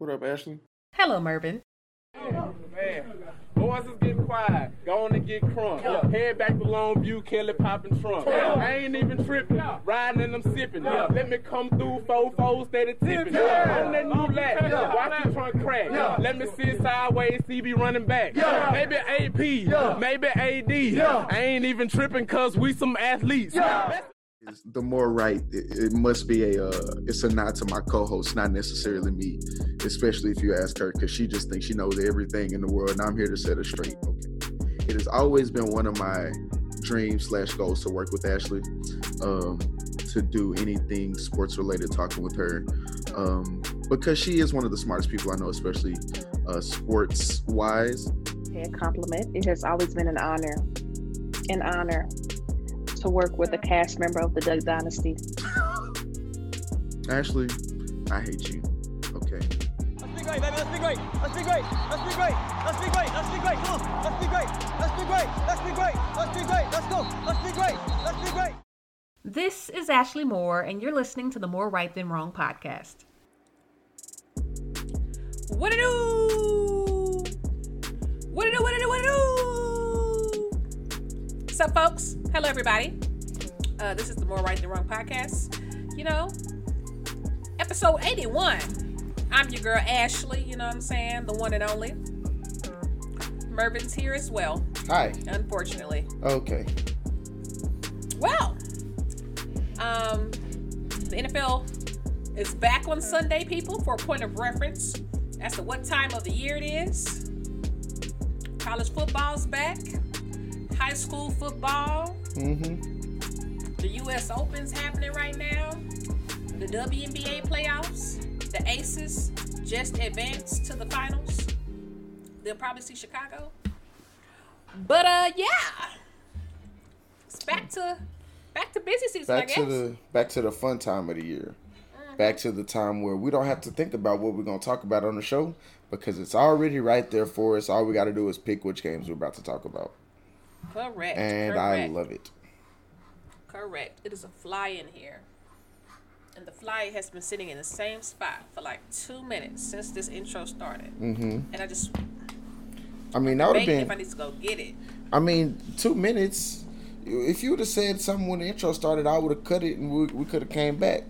What up, Ashley? Hello, Mervin. Man, boys is getting quiet. Going to get crunk. Head back to Longview, Kelly popping trunk. I ain't even tripping. Riding and I'm sipping. Let me come through, four four steady tipping. On that new lap, watch the trunk crack. Let me sit sideways, CB running back. Maybe AP, maybe AD. I ain't even tripping cause we some athletes. The more right, it, it must be a. Uh, it's a nod to my co-host, not necessarily me. Especially if you ask her, because she just thinks she knows everything in the world, and I'm here to set her straight. Okay. It has always been one of my dreams slash goals to work with Ashley, um, to do anything sports related, talking with her, um, because she is one of the smartest people I know, especially uh, sports wise. a compliment. It has always been an honor, an honor to work with a cast member of the Duck Dynasty. Ashley, I hate you. Okay. Let's be great, baby. Let's be great. Let's be great. Let's be great. Let's be great. Let's be great. Come on. Let's be great. Let's be great. Let's be great. Let's be great. Let's go. Let's be great. Let's be great. This is Ashley Moore, and you're listening to the More Right Than Wrong podcast. What it do? What it do? What it do? What it do? What's up, folks? Hello, everybody. Uh, this is the More Right Than Wrong podcast. You know, episode 81. I'm your girl, Ashley. You know what I'm saying? The one and only. Mervin's here as well, Hi. unfortunately. Okay. Well, um, the NFL is back on Sunday, people, for a point of reference as to what time of the year it is. College football's back, high school football, Mm-hmm. the U.S. Open's happening right now, the WNBA playoffs, the Aces just advanced to the finals. They'll probably see Chicago. But uh, yeah, it's back to back to busy season. I Back guess. to the back to the fun time of the year. Back to the time where we don't have to think about what we're gonna talk about on the show because it's already right there for us. All we got to do is pick which games we're about to talk about, Correct. and I love it. Correct. It is a fly in here. And the fly has been sitting in the same spot for like two minutes since this intro started. Mm-hmm. And I just I mean, that would have debating if I been. need to go get it. I mean, two minutes. If you would have said something when the intro started, I would have cut it and we, we could have came back.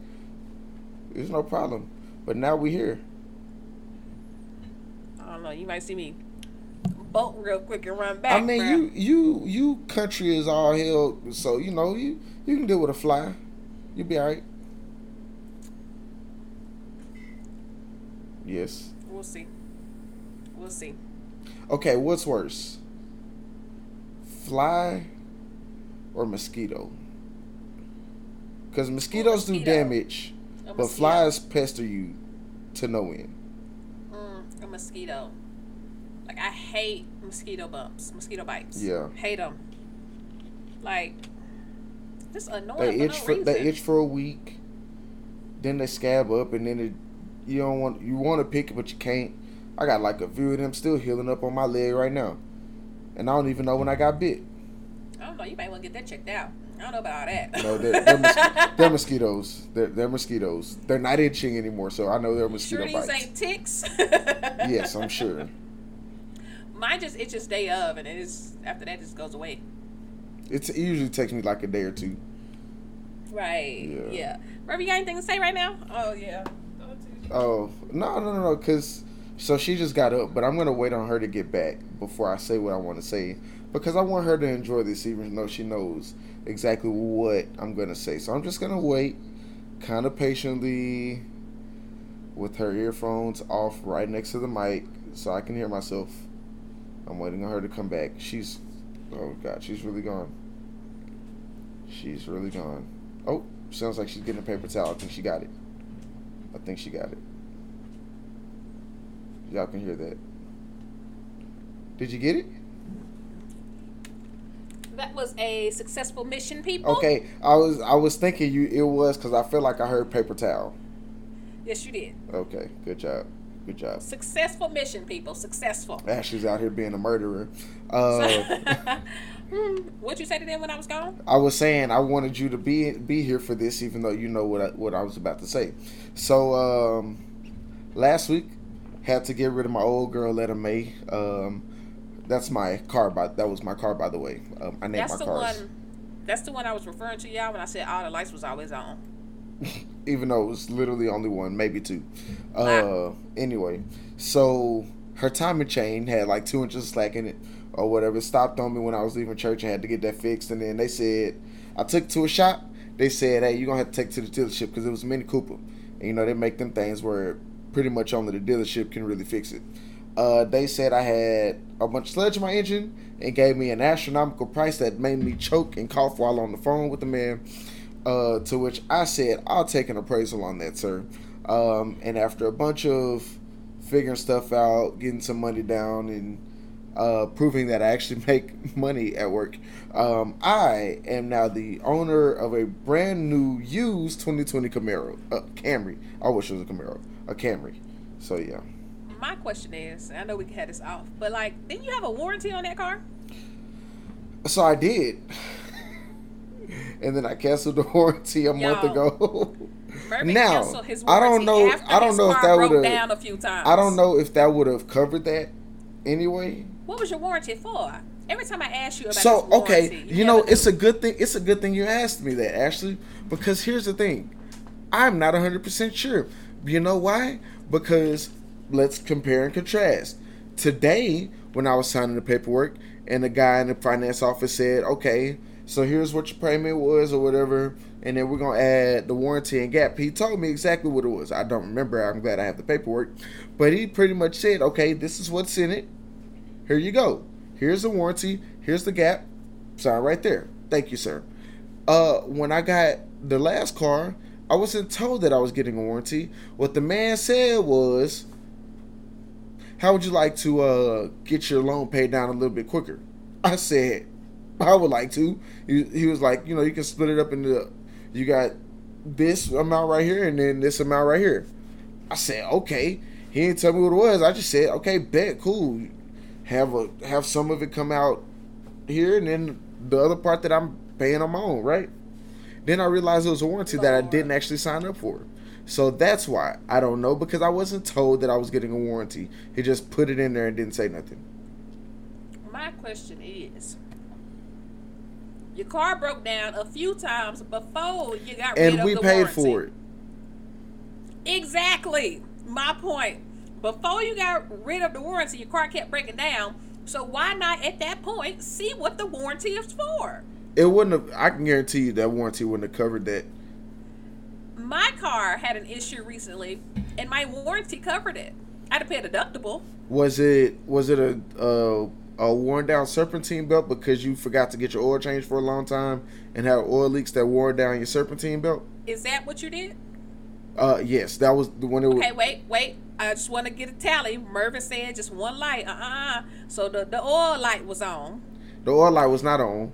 There's no problem. But now we're here. I don't know. You might see me bolt real quick and run back. I mean, bruh. you you you country is all hell, so you know you you can deal with a fly. You'll be all right. Yes. We'll see. We'll see. Okay, what's worse? Fly or mosquito? Because mosquitoes do damage, A but mosquito. flies pester you to no end. Mm, a mosquito. Like I hate mosquito bumps, mosquito bites. Yeah. Hate them. Like, just annoying They for itch no for reason. they itch for a week, then they scab up, and then it, you don't want you want to pick it, but you can't. I got like a few of them still healing up on my leg right now, and I don't even know when I got bit. I don't know. You might want to get that checked out. I don't know about all that. No, they're, they're, mos- they're mosquitoes. They're, they're mosquitoes. They're not itching anymore, so I know they're mosquito sure these bites. ain't ticks. Yes, I'm sure. Mine just itches day of, and it is after that just goes away. It's, it usually takes me like a day or two. Right. Yeah. Yeah. Ruby, you got anything to say right now? Oh yeah. Oh no no no no! Cause so she just got up, but I'm gonna wait on her to get back before I say what I want to say because I want her to enjoy this, even though she knows exactly what I'm gonna say. So I'm just gonna wait, kind of patiently, with her earphones off right next to the mic, so I can hear myself. I'm waiting on her to come back. She's, oh god, she's really gone. She's really gone. Oh, sounds like she's getting a paper towel. I think she got it. I think she got it. Y'all can hear that. Did you get it? That was a successful mission, people. Okay, I was I was thinking you it was because I feel like I heard paper towel. Yes, you did. Okay, good job, good job. Successful mission, people. Successful. Ashley's out here being a murderer. Uh, Hmm, What'd you say to them when I was gone? I was saying I wanted you to be be here for this, even though you know what I, what I was about to say. So um, last week Had to get rid of my old girl, Letta May. Um, that's my car. By that was my car, by the way. Um, I named That's my the cars, one. That's the one I was referring to y'all when I said all the lights was always on. even though it was literally only one, maybe two. Uh, Wow. anyway, so her timing chain had like two inches of slack in it, or whatever. It stopped on me when I was leaving church. I had to get that fixed, and then they said I took it to a shop. They said, "Hey, you're gonna have to take it to the dealership because it was a Mini Cooper." And you know they make them things where pretty much only the dealership can really fix it. Uh, they said I had a bunch of sludge in my engine and gave me an astronomical price that made me choke and cough while on the phone with the man. Uh, to which I said, I'll take an appraisal on that, sir. Um, and after a bunch of figuring stuff out, getting some money down, and uh, proving that I actually make money at work, um, I am now the owner of a brand new used 2020 Camaro, uh, Camry. I wish it was a Camaro, a Camry. So yeah. My question is, I know we can have this off, but like, didn't you have a warranty on that car? So I did. and then I canceled the warranty a month ago. Now, I don't know- I don't know if that would've- down a few times. I don't know if that would have covered that anyway. What was your warranty for? Every time I ask you about So this okay, warranty, you know it's do. a good thing. It's a good thing you asked me that, Ashley, because here's the thing, I'm not 100 percent sure. You know why? Because let's compare and contrast. Today, when I was signing the paperwork, and the guy in the finance office said, "Okay, so here's what your payment was, or whatever." And then we're gonna add the warranty and gap. He told me exactly what it was. I don't remember. I'm glad I have the paperwork, but he pretty much said, "Okay, this is what's in it. Here you go. Here's the warranty. Here's the gap. Sign right there. Thank you, sir. Uh, when I got the last car, I wasn't told that I was getting a warranty. What the man said was, "How would you like to uh get your loan paid down a little bit quicker?" I said, "I would like to." He, he was like, "You know, you can split it up into you got this amount right here and then this amount right here." I said, "Okay." He didn't tell me what it was. I just said, "Okay, bet, cool." Have a have some of it come out here, and then the other part that I'm paying on my own, right? Then I realized it was a warranty that I didn't actually sign up for. So that's why I don't know because I wasn't told that I was getting a warranty. He just put it in there and didn't say nothing. My question is, your car broke down a few times before you got rid of And of we the paid warranty. for it. Exactly. My point. Before you got rid of the warranty, your car kept breaking down. So why not at that point see what the warranty is for? It wouldn't have. I can guarantee you that warranty wouldn't have covered that. My car had an issue recently, and my warranty covered it. I had to pay a deductible. Was it was it a a, a worn down serpentine belt because you forgot to get your oil changed for a long time and had oil leaks that wore down your serpentine belt? Is that what you did? Uh, yes, that was the one. It was. Okay, wait, wait. I just want to get a tally. Mervin said just one light. Uh uh So the, the oil light was on. The oil light was not on.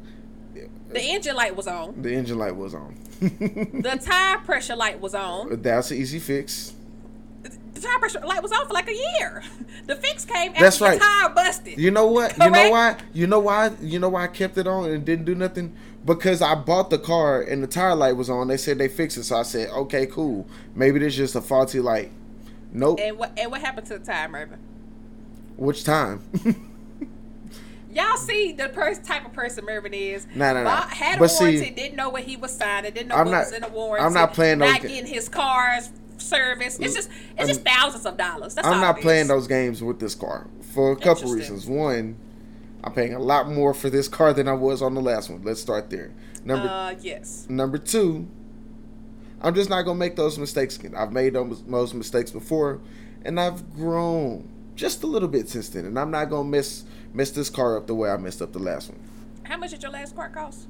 The engine light was on. The engine light was on. The tire pressure light was on. That's an easy fix. The, tire pressure light was on for like a year. The fix came after That's the tire busted. You know what? You know why? You know why? You know why I kept it on and didn't do nothing? Because I bought the car and the tire light was on. They said they fixed it, so I said, okay, cool. Maybe this just a faulty light. Nope. And what and what happened to the tire, Mervin? Which time? Y'all see the pers- type of person Mervin is. Nah, nah. Bought- Had a But see- didn't know what he was signing, didn't know I'm what not- was in the warranty. I'm not playing Not ga- getting his car's service. It's just it's just thousands of dollars. That's I'm not playing those games with this car for a couple reasons. One, I'm paying a lot more for this car than I was on the last one. Let's start there. Number Uh, yes. Number two, I'm just not gonna make those mistakes again. I've made those, mistakes before, and I've grown just a little bit since then. And I'm not gonna mess mess this car up the way I messed up the last one. How much did your last car cost?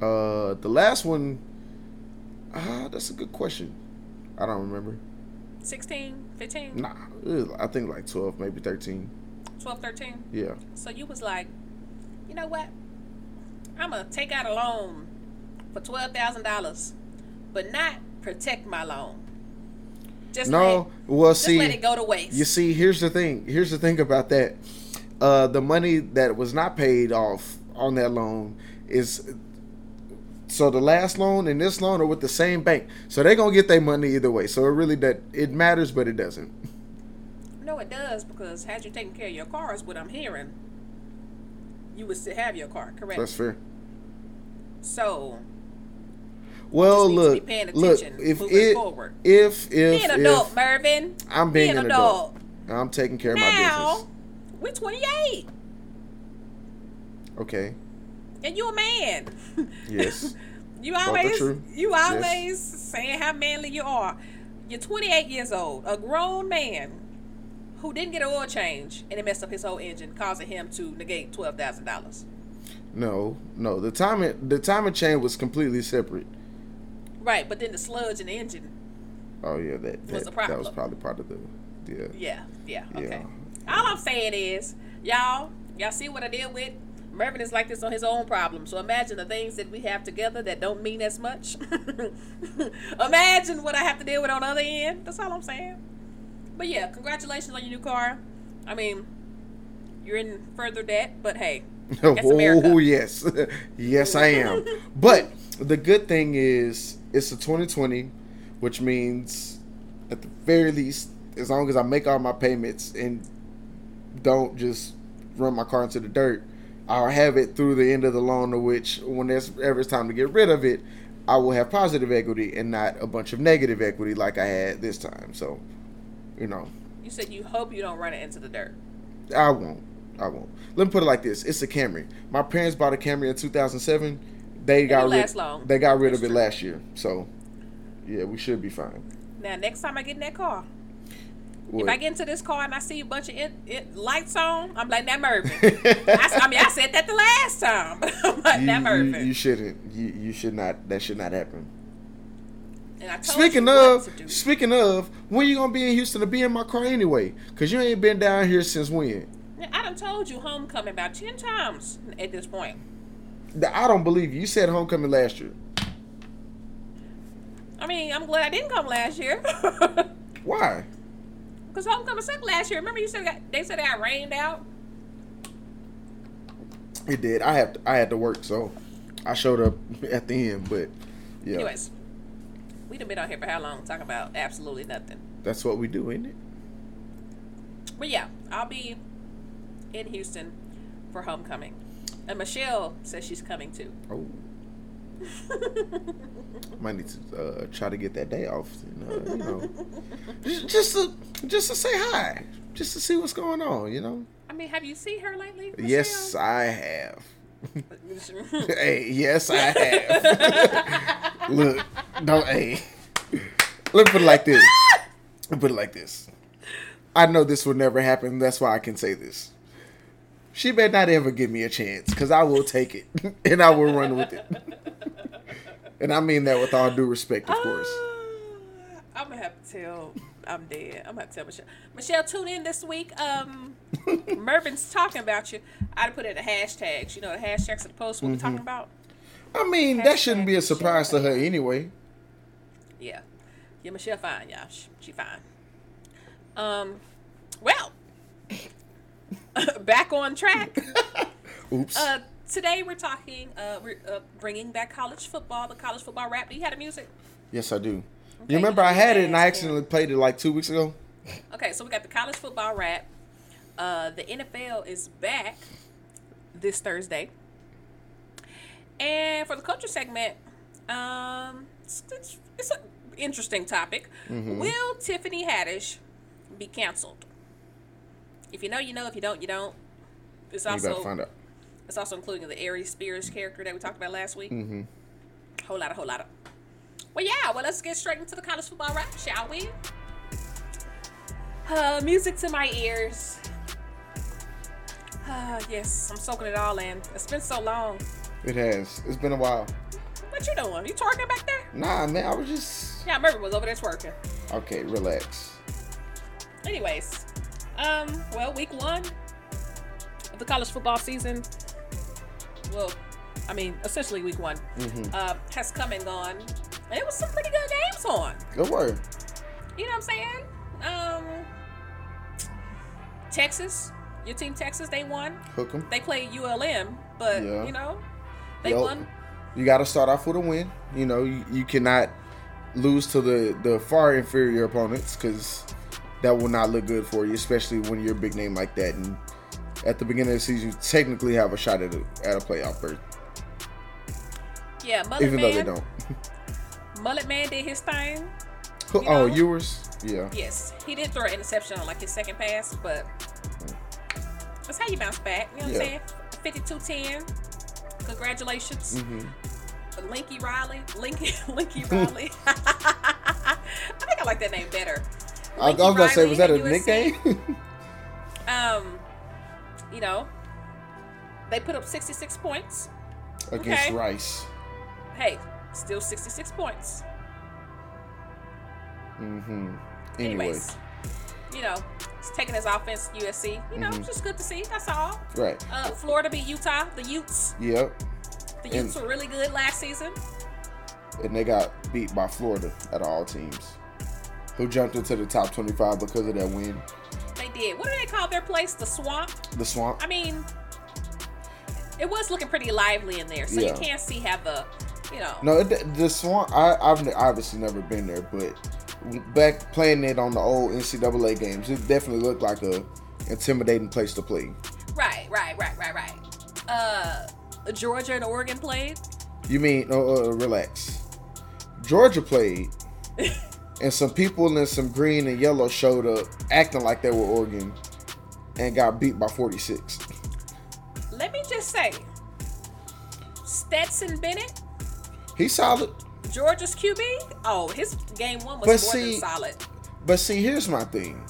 Uh, the last one, ah, that's a good question. I don't remember. 16, 15, Nah, ugh, I think like 12, maybe 13. 12, 13? Yeah. So you was like, you know what? I'm gonna take out a loan for twelve thousand dollars, but not protect my loan. Just No, let, well, just see, let it go to waste. You see, here's the thing. Here's the thing about that. Uh, the money that was not paid off on that loan is so the last loan and this loan are with the same bank, so they're gonna get their money either way. So it really that it matters, but it doesn't. No, it does because had you taken care of your car, is what I'm hearing. You would still have your car, correct? That's fair. so Well, just need to be look, look. If it, forward. if be if an adult, if Mervin. I'm Be being an an adult. adult, I'm taking care of my Now, business. we're 28, Okay. And you a man. Yes. You always, you Yes. always saying how manly you are. You're 28 years old, a grown man who didn't get an oil change, and it messed up his whole engine, causing him to negate twelve thousand dollars. No, no. The timing, the timing chain was completely separate. Right, but then the sludge in the engine. Oh yeah, that Was that, the problem. that was probably part of the yeah. Yeah, yeah, Yeah. okay. All I'm saying is, y'all, y'all see what I did with. Mervin is like this on his own problem. So imagine the things that we have together that don't mean as much. imagine what I have to deal with on the other end. That's all I'm saying. But yeah, congratulations on your new car. I mean, you're in further debt, but hey, oh yes, yes I am. but the good thing is it's a 2020, which means at the very least, as long as I make all my payments and don't just run my car into the dirt, I'll have it through the end of the loan. To which, when there's ever it's time to get rid of it, I will have positive equity and not a bunch of negative equity like I had this time. So, you know, You said you hope you don't run it into the dirt. I won't. I won't. Let me put it like this: It's a Camry. My parents bought a Camry in 2007. They got rid. last long. They got rid That's of it true. last year. So, yeah, we should be fine. Now, next time I get in that car, What? if I get into this car and I see a bunch of it, it, lights on, I'm like, that Mervin. I, I mean, I said that the last time, but I'm like, you, that Mervin. you shouldn't. You, you should not. That should not happen. and I told Speaking you of, speaking of, when you gonna be in Houston to be in my car anyway? Cause you ain't been down here since when? I done told you homecoming about 10 times at this point. I don't believe you. You said homecoming last year. I mean, I'm glad I didn't come last year. Why? Because homecoming sucked last year. Remember you said got, they said it got rained out? It did. I had to, I had to work, so I showed up at the end. But yeah, Anyways, we done been out here for how long talking about absolutely nothing. that's what we do, isn't it? But yeah, I'll be in Houston for homecoming. And Michelle says she's coming too. Oh. Might need to uh, try to get that day off. And, uh, you know, just, to just to say hi, just to see what's going on. You know. I mean, have you seen her lately? Yes, I have. hey, yes, I have. Look, don't. Hey, let me put it like this. Let me put it like this. I know this will never happen. That's why I can say this. She better not ever give me a chance, because I will take it and I will run with it. And I mean that with all due respect, of course. I'm gonna have to tell. I'm dead. I'm gonna have to tell Michelle. Michelle, tune in this week. Um, Mervin's talking about you. I'd put it in the hashtags. You know, the hashtags of the post. What Mm-hmm. talking about? I mean, that shouldn't be a surprise to her anyway. Yeah, yeah. Michelle, fine, y'all. She, she fine. Um, well, back on track. Oops. Uh, today we're talking. Uh, we're uh, bringing back college football. The college football wrap. Do you have the music? yes, I do. Okay, you remember I had it and I accidentally played it like two weeks ago? Okay, so we got the college football wrap. Uh, the NFL is back this Thursday. And for the culture segment, um, it's, it's, it's an interesting topic. Mm-hmm. Will Tiffany Haddish be canceled? If you know, you know. If you don't, you don't. It's You better also find out. It's also including the Aries Spears character that we talked about last week. Mm-hmm. Whole lot of, whole lot of. Well, yeah. Well, let's get straight into the college football wrap, shall we? Uh, music to my ears. Uh, yes, I'm soaking it all in. It's been so long. It has. It's been a while. What you doing? You twerking back there? Nah, man, I was just Yeah, Mervin was over there twerking. okay. Relax. Anyways, um, well, week one of the college football season. Well, I mean, essentially week one uh, has come and gone, and it was some pretty good games on. Good word. You know what I'm saying? Um, Texas, your team Texas, they won. Hook them. They played ULM, but Yeah. you know, they Yo, won. You got to start off with a win. You know, you, you cannot lose to the the far inferior opponents because that will not look good for you, especially when you're a big name like that. And at the beginning of the season, you technically have a shot at a, at a playoff berth, Yeah, Mullet even though Man. they don't. Mullet Man did his thing. oh, You know? Ewers, yeah. Yes, he did throw an interception on like his second pass, but that's how you bounce back. You know what Yeah. I'm saying? 52-10. Congratulations. hmm Linky Riley. Linky Linky Riley. I think I like that name better. I, I was gonna say, was that a USC. nickname? Um, you know, they put up 66 points. Against Okay. Rice. Hey, still 66 points. Mm hmm Anyway, Anyways, you know, it's taking his offense USC. You know, Mhm. just good to see. That's all. right. Uh, Florida beat Utah. The Utes. Yep. The And- Utes were really good last season. And they got beat by Florida at all teams, who jumped into the top 25 because of that win. Did. What do they call their place? The Swamp. The Swamp. I mean, it was looking pretty lively in there, so Yeah. you can't see how the, you know. No, it, the Swamp. I, I've obviously never been there, but back playing it on the old NCAA games, it definitely looked like a intimidating place to play. Right, right, right, right, right. Uh, Georgia and Oregon played. You mean? Uh, relax. Georgia played, and some people in some green and yellow showed up acting like they were Oregon, and got beat by 46. Let me just say, Stetson Bennett, He's solid. Georgia's QB. Oh, his game one was But more see- than solid. But see, here's my thing,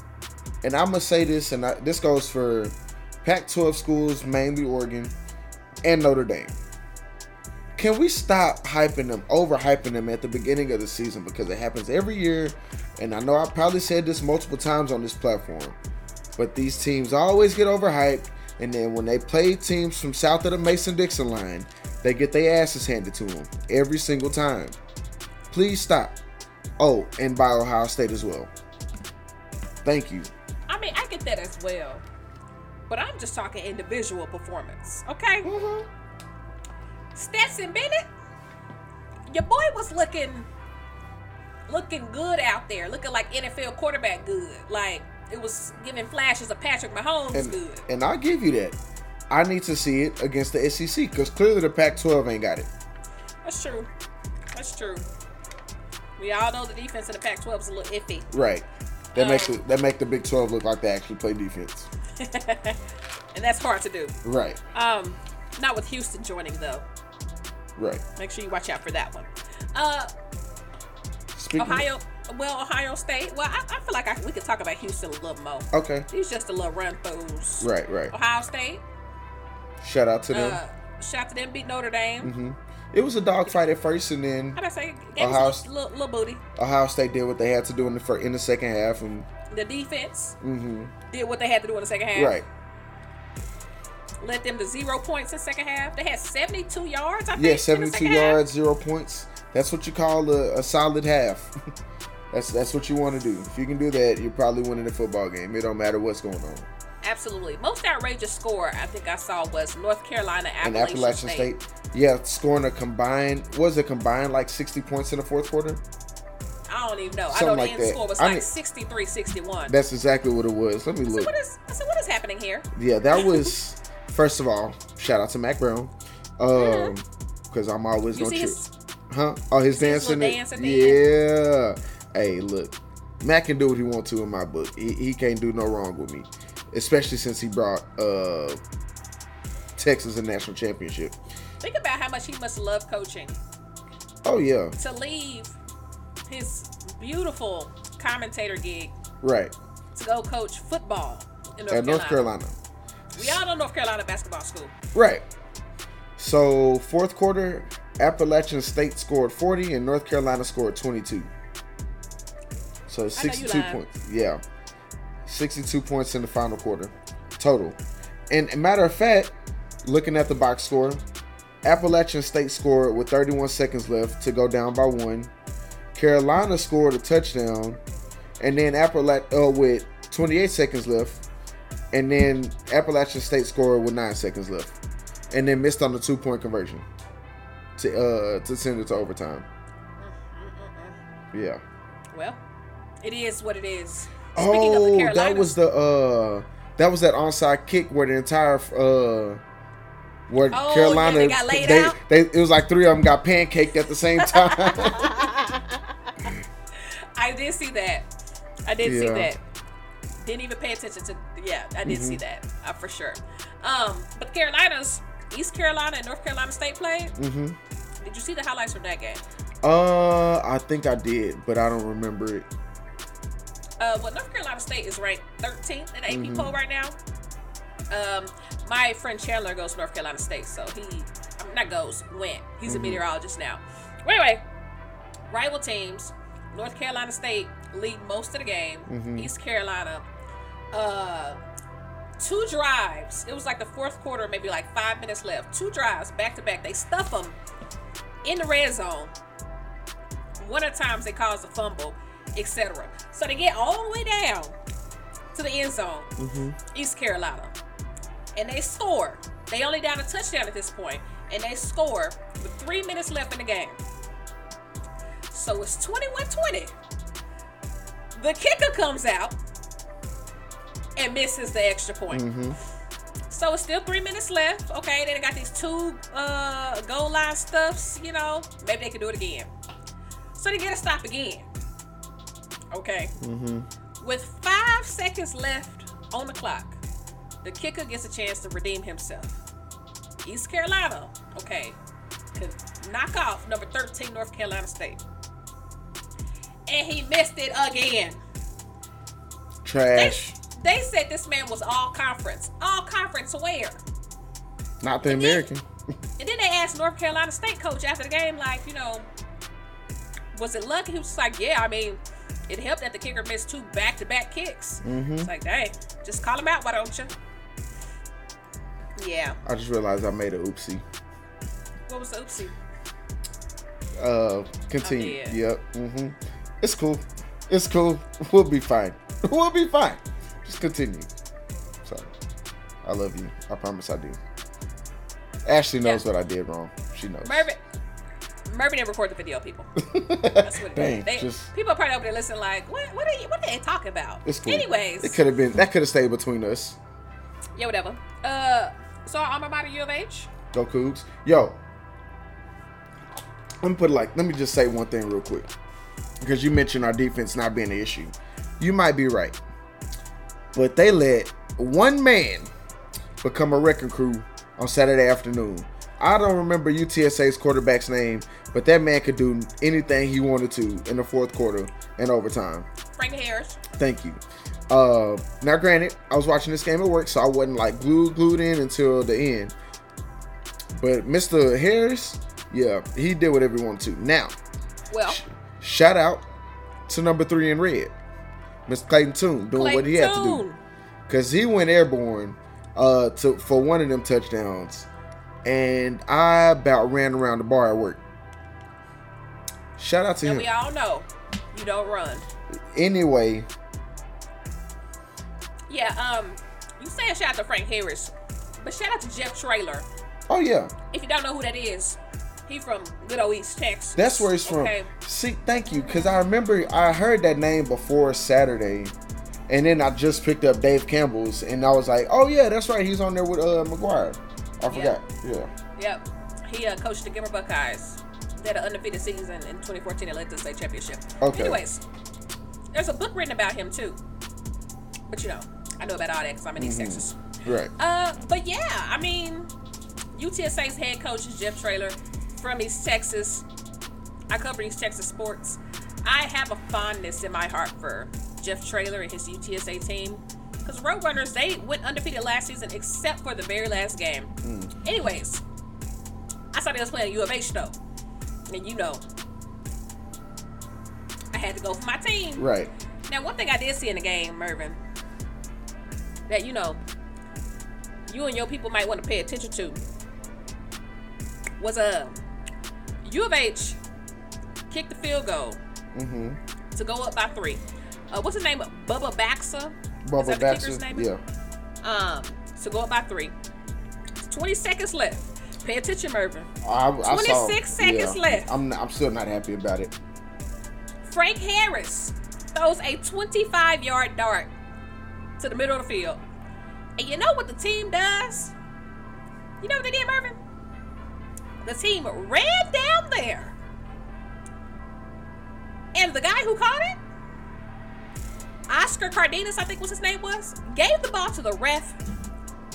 and I'm gonna say this, and I, this goes for Pac-12 schools, mainly Oregon and Notre Dame. Can we stop hyping them, overhyping them at the beginning of the season because it happens every year, and I know I probably said this multiple times on this platform, but these teams always get overhyped, and then when they play teams from south of the Mason-Dixon line, they get their asses handed to them every single time. Please stop. Oh, and by Ohio State as well. Thank you. I mean, I get that as well. But I'm just talking individual performance, okay? Mm-hmm. Stetson Bennett, your boy was looking looking good out there, looking like NFL quarterback good. Like it was giving flashes of Patrick Mahomes And, good. and I'll give you that. I need to see it against the SEC because clearly the Pac-12 ain't got it. That's true. That's true. We all know the defense in the Pac-12 is a little iffy. Right. That makes it, that make the Big 12 look like they actually play defense. and that's hard to do. Right. Um, not with Houston joining though. Right. Make sure you watch out for that one. Uh, Speaking Ohio, well, Ohio State. Well, I, I feel like I, we could talk about Houston a little more. Okay. He's just a little run throughs. Right. Right. Ohio State. Shout out to them. Uh, shout to them beat Notre Dame. hmm It was a dogfight at first, and then about say Ohio little, little, booty. Ohio State did what they had to do in the fir- in the second half, and The defense hmm did what they had to do in the second half. right. Led them to zero points in the second half. They had 72 yards. I think. Yeah, in the 72 second half. yards, zero points. That's what you call a, a solid half. that's that's what you want to do. If you can do that, you're probably winning the football game. It don't matter what's going on. Absolutely. Most outrageous score I think I saw was North Carolina And Appalachian, Appalachian State. State, yeah, scoring a combined was it combined like 60 points in the fourth quarter? I don't even know. I know Something the like end that. score was I like need- 63 61. That's exactly what it was. Let me So look. what is I said, what is happening here? Yeah, that was first of all, shout out to Mack Brown. Um because I'm always You gonna his Huh? Oh, his dancing. dance yeah. Hey, look, Mac can do what he wants to in my book. He, he can't do no wrong with me, especially since he brought uh Texas a national championship. think about how much he must love coaching Oh yeah, to leave his beautiful commentator gig right. to go coach football in North, At North Carolina, We all know North Carolina basketball school. right. So fourth quarter, Appalachian State scored 40 and North Carolina scored 22. So 62 points. Yeah. 62 points in the final quarter total. And matter of fact, looking at the box score, Appalachian State scored with 31 seconds left to go down by one. Carolina scored a touchdown, and then Appalachian uh, with 28 seconds left, and then Appalachian State scored with nine seconds left, and then missed on the two point conversion to uh to send it to overtime. Yeah. Well, it is what it is. Speaking of the Oh, that was the uh, that was that onside kick where the entire uh, where Oh, yeah, Carolina they got laid they, out? they it was like three of them got pancaked at the same time. I did see that. I did see that. Didn't even pay attention to. Yeah, I did Mm-hmm. see that uh, for sure. Um, but Carolinas, East Carolina and North Carolina State played. hmm Did you see the highlights from that game? Uh, I think I did, but I don't remember it. Uh, well, North Carolina State is ranked 13th in the AP Mhm. poll right now. Um, my friend Chandler goes to North Carolina State, so he, I mean, not goes, went. He's a Mhm. meteorologist now. Anyway, rival teams. North Carolina State lead most of the game. Mhm. East Carolina, uh, two drives. It was like the fourth quarter, maybe like five minutes left. Two drives back to back. They stuff them in the red zone. One of the times they cause a fumble, etc. So they get all the way down to the end zone, hmm East Carolina, and they score. They only down a touchdown at this point, and they score with three minutes left in the game. So it's 21-20. The kicker comes out and misses the extra point. hmm So it's still three minutes left. Okay, then they got these two uh, goal line stuffs. You know, maybe they can do it again. So they get a stop again. Okay, hmm with five seconds left on the clock, the kicker gets a chance to redeem himself. East Carolina, okay, could knock off number 13 North Carolina State. And he missed it again. Trash. they said this man was all conference. All conference where? Not the American. And then they asked North Carolina State coach after the game, like, you know, was it lucky? He was just like, yeah, I mean, it helped that the kicker missed two back to back kicks. hmm It's like, dang, just call him out, why don't you? Yeah. I just realized I made a oopsie. What was the oopsie? Uh, continue. yeah. Yep. hmm It's cool. It's cool. We'll be fine. We'll be fine. Just continue. Sorry. I love you. I promise I do. Ashley knows Yeah. what I did wrong. She knows. Mervin. Mervin didn't record the video, people. That's what it Dang, is. They, just people are probably over there listening, like, what? What are you? What are they talking about? it's cool. Anyways, it could have been that could have stayed between us. yeah, whatever. Uh, so our alma mater, U of H. Go Cougs. Yo. Let me put it like let me just say one thing real quick. Because you mentioned our defense not being an issue. You might be right. But they let one man become a wrecking crew on Saturday afternoon. I don't remember UTSA's quarterback's name, but that man could do anything he wanted to in the fourth quarter and overtime. Frank Harris. Thank you. Uh, now, granted, I was watching this game at work, so I wasn't like glued glued in until the end. But Mr. Harris, yeah, he did whatever he wanted to. Now, Well, shout out to number three in red, Mr. Clayton Tune, doing what he had to do because he went airborne uh to for one of them touchdowns, and I about ran around the bar at work. Shout out to And him. we all know you don't run. Anyway, Yeah, um, you saying shout out to Frank Harris, but shout out to Jeff Traylor. oh yeah, If you don't know who that is, he from good old East Texas. That's where he's from. Okay. See, thank you, because I remember I heard that name before Saturday, and then I just picked up Dave Campbell's, and I was like, oh yeah, that's right, he's on there with uh McGuire. I forgot. Yeah. Yep. He uh, coached the Gilmer Buckeyes. They had an undefeated season in 2014 and led to the state championship. Okay. Anyways, there's a book written about him too. But you know, I know about all that because I'm in East Mhm. Texas. Right. Uh, but yeah, I mean, UTSA's head coach is Jeff Traylor from East Texas. I cover East Texas sports. I have a fondness in my heart for Jeff Traylor and his UTSA team. Because Roadrunners, they went undefeated last season except for the very last game. Anyways, I saw they was playing U of H though. And you know, I had to go for my team. Right. Now, one thing I did see in the game, Mervin, that you know, you and your people might want to pay attention to, was a uh, U of H kicked the field goal Mm-hmm. to go up by three. Uh, what's his name? Of Bubba Baxa. Is Bubba that the kicker's name? Yeah. Um, to go up by three. Twenty seconds left. Pay attention, Mervin. I, I saw, 26 seconds yeah. left. I'm I'm still not happy about it. Frank Harris throws a 25 yard dart to the middle of the field. And you know what the team does? You know what they did, Mervin? The team ran down there. And the guy who caught it, Oscar Cardenas, I think was his name was, gave the ball to the ref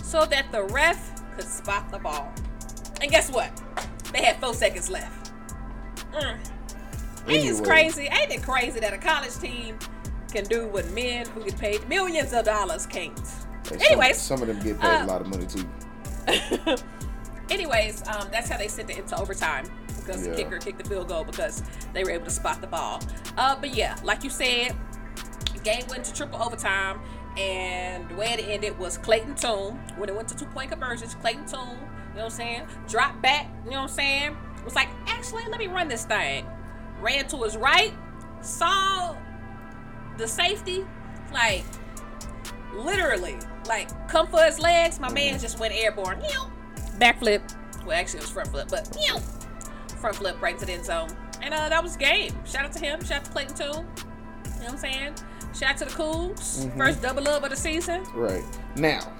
so that the ref could spot the ball. And guess what? They had four seconds left. Mm. Ain't it crazy? Ain't it crazy that a college team can do what men who get paid millions of dollars can't? Hey, some- Anyways, some, of them get paid uh, a lot of money too. Anyways, um, that's how they sent it into overtime because the kicker kicked the field goal because they were able to spot the ball. Uh, but yeah, like you said, game went to triple overtime, and the way it ended was Clayton Tune when it went to two point conversions. Clayton Tune, you know what I'm saying, dropped back, you know what I'm saying, was like, actually, let me run this thing. Ran to his right, saw the safety, like literally, like come for his legs. My man just went airborne. Meow. Backflip. Well, actually, it was front flip, but meow. front flip right to the end zone. And uh, that was game. Shout out to him. Shout out to Clayton too. You know what I'm saying? Shout out to the Cools. First double up of the season. Right. Now,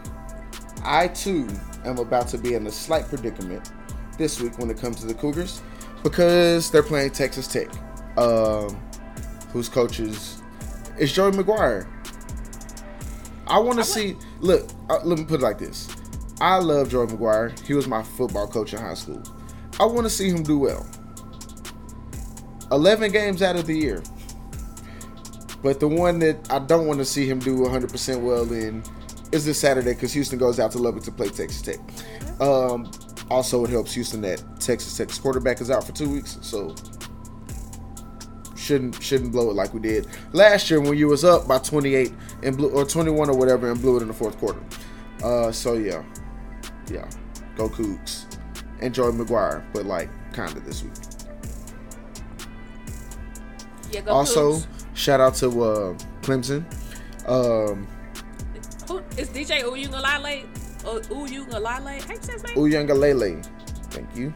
I too am about to be in a slight predicament this week when it comes to the Cougars because they're playing Texas Tech, um, whose coaches is Joey McGuire. I want to see. Look, uh, let me put it like this. I love Joey McGuire. He was my football coach in high school. I want to see him do well. 11 games out of the year. But the one that I don't want to see him do 100% well in is this Saturday because Houston goes out to Lubbock to play Texas Tech. Um, also, it helps Houston that Texas Tech's quarterback is out for two weeks, so shouldn't shouldn't blow it like we did last year when you was up by 28 and blew or 21 or whatever and blew it in the fourth quarter. Uh, so yeah, yeah, go Cougs. Enjoy McGuire, but like kind of this week. Yeah, Also, Cougs. shout out to uh, Clemson. Um, Who is DJ Uyunglele? Uh, Uyunglele? How you say his name? Uyangalele. Thank you.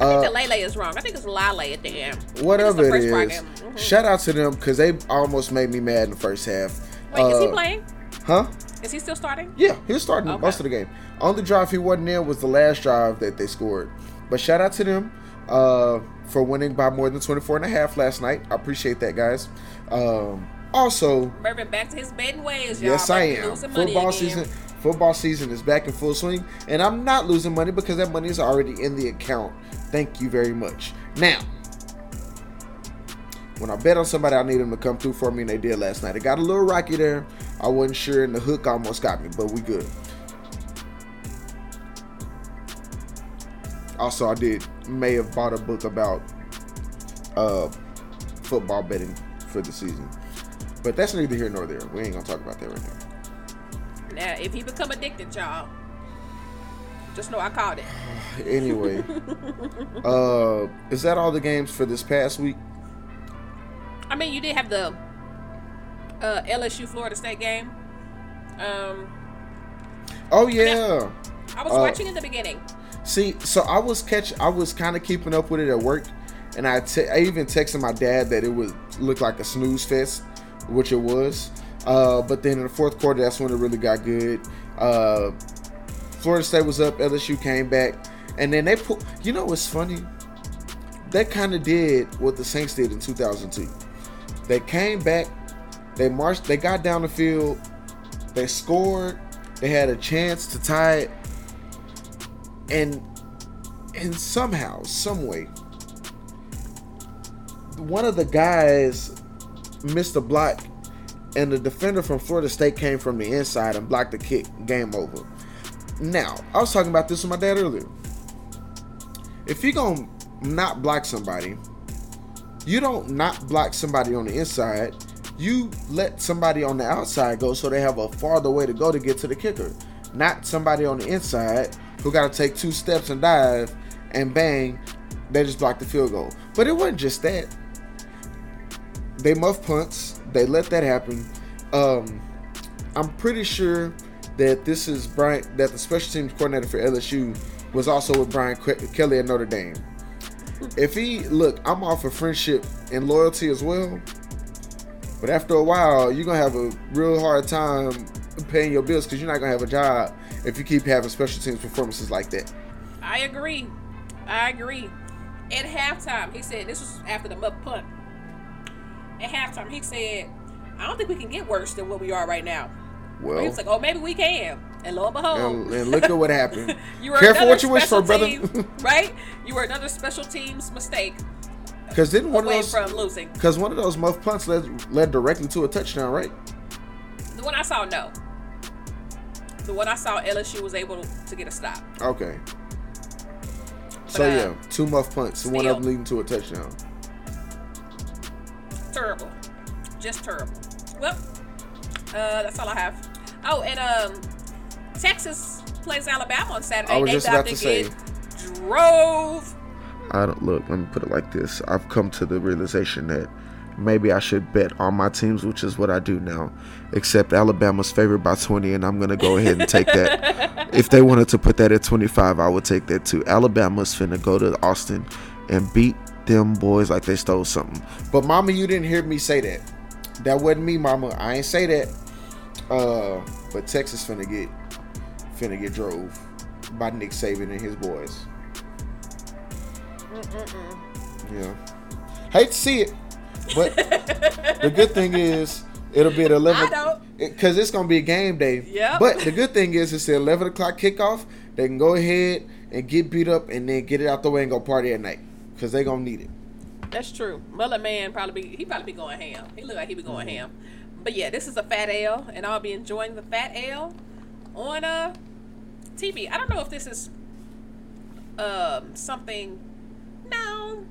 I Uh, think the Lele is wrong. I think it's Lale at the end. whatever the it is. Mhm. shout out to them because they almost made me mad in the first half. Wait, is he Uh, playing? Huh? Is he still starting? Yeah, he was starting Okay. most of the game. Only drive he wasn't in was the last drive that they scored. But shout out to them uh, for winning by more than 24 and a half last night. I appreciate that, guys. Um, also, Mervin back to his betting ways, y'all. yes, I am. Football season. Football season is back in full swing, and I'm not losing money because that money is already in the account. Thank you very much. Now, when I bet on somebody, I need them to come through for me, and they did last night. It got a little rocky there. I wasn't sure, and the hook almost got me, but we good. Also, I did may have bought a book about uh, football betting for the season, but that's neither here nor there. We ain't gonna talk about that right now. Now, if he become addicted, y'all, just know I called it. Anyway, uh, is that all the games for this past week? I mean, you did have the uh, LSU Florida State game. Um, Oh yeah. I was Uh, watching in the beginning. See, so I was catch, I was kind of keeping up with it at work, and I te- I even texted my dad that it would look like a snooze fest, which it was. Uh, but then in the fourth quarter, that's when it really got good. Uh, Florida State was up, LSU came back, and then they put. You know what's funny? They kind of did what the Saints did in 2002. They came back, they marched, they got down the field, they scored, they had a chance to tie it, and and somehow, some way, one of the guys missed a block, and the defender from Florida State came from the inside and blocked the kick. Game over. Now, I was talking about this with my dad earlier. If you're gonna not block somebody, you don't not block somebody on the inside. You let somebody on the outside go so they have a farther way to go to get to the kicker. Not somebody on the inside who got to take two steps and dive and bang, they just blocked the field goal. But it wasn't just that. They muff punts. They let that happen. Um, I'm pretty sure that this is Brian, that the special teams coordinator for LSU was also with Brian Ke- Kelly at Notre Dame. If he look, I'm off of friendship and loyalty as well. But after a while, you're gonna have a real hard time paying your bills because you're not gonna have a job if you keep having special teams performances like that. I agree. I agree. At halftime, he said this was after the muff punt. At halftime, he said, "I don't think we can get worse than what we are right now." Well, he was like, "Oh, maybe we can." And lo and behold, and, and look at what happened. you were Careful what you wish for, brother. right? You were another special teams mistake Because didn't one of those from losing. because one of those muff punts led led directly to a touchdown, right? The one I saw, no. The one I saw, LSU was able to get a stop. Okay. So uh, yeah, two muff punts, one of them leading to a touchdown. Terrible. Just terrible. Well, uh, that's all I have. Oh, and um, Texas plays Alabama on Saturday. I was they just about to to say. drove. I don't look. Let me put it like this: I've come to the realization that maybe I should bet on my teams, which is what I do now. Except Alabama's favored by 20, and I'm gonna go ahead and take that. if they wanted to put that at 25, I would take that too. Alabama's finna go to Austin and beat them boys like they stole something. But Mama, you didn't hear me say that. That wasn't me, Mama. I ain't say that. Uh, but Texas finna get finna get drove by Nick Saban and his boys. Yeah. Hate to see it, but the good thing is it'll be at I eleven because it's gonna be a game day. Yep. But the good thing is it's the eleven o'clock kickoff. They can go ahead and get beat up and then get it out the way and go party at night because they gonna need it. That's true. Mullet Man probably be, he probably be going ham. He look like he be going Mm-hmm. ham. But yeah, this is a fat ale, and I'll be enjoying the fat ale on uh TV. I don't know if this is um something. No,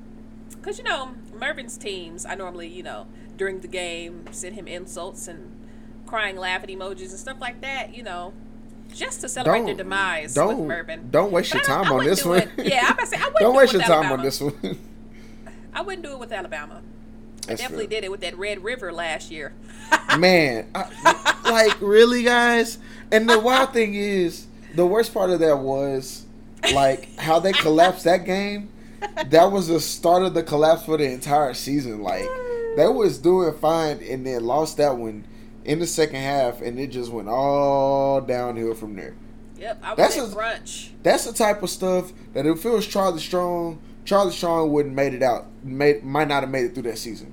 because you know Mervin's teams. I normally you know during the game send him insults and crying laughing emojis and stuff like that. You know. Just to celebrate their demise don't with Mervin. don't waste But your time on this do one. it. Yeah, I'm about to say I wouldn't don't do waste your time on this one. I wouldn't do it with Alabama. That's Definitely did it with that Red River last year. Man, I, like really, guys. And the wild thing is, the worst part of that was like how they collapsed that game. That was the start of the collapse for the entire season. Like they was doing fine and then lost that one in the second half, and it just went all downhill from there. Yep, I was That's at a- brunch. That's the type of stuff that if it was Charlie Strong, Charlie Strong wouldn't made it out. Made might not have made it through that season.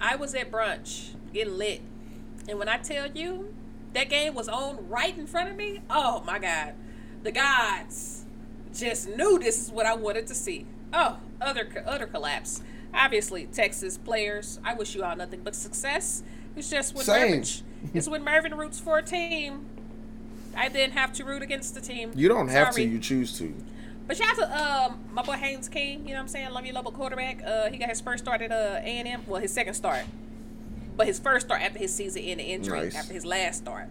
I was at brunch getting lit, and when I tell you that game was on right in front of me, oh my god, the gods just knew this is what I wanted to see. Oh, other utter collapse. Obviously, Texas players. I wish you all nothing but success. It's just when Same. Mervin, it's when Mervin roots for a team. I didn't have to root against the team. You don't have Sorry. to. You choose to. But shout out to um, my boy Haynes King. You know what I'm saying? Love your local quarterback. Uh, he got his first start at uh, A&M. Well, his second start. But his first start after his season in the injury, Nice. after his last start.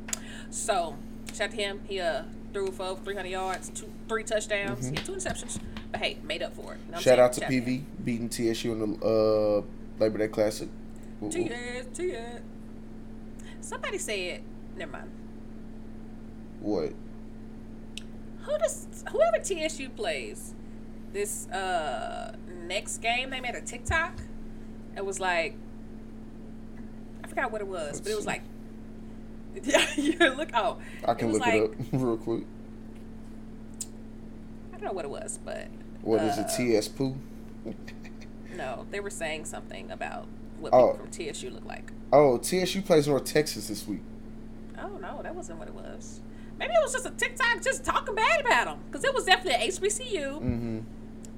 So, shout out to him. He uh, threw for over 300 yards, two, three touchdowns, had two interceptions. But hey, made up for it. You know Shout saying? out to Shout PV beating TSU in the uh, Labor Day Classic. Ooh, ooh. T.S. T.S. Somebody said, never mind. What? Who does whoever TSU plays this uh next game they made a TikTok. It was like I forgot what it was, but it was like yeah, you look oh I can look like, it up real quick. I don't know what it was, but What is uh, it? TS Poo? No, they were saying something about what Oh. people from TSU look like. Oh, TSU plays North Texas this week. Oh no, that wasn't what it was. Maybe it was just a TikTok just talking bad about them because it was definitely HBCU. Mm-hmm.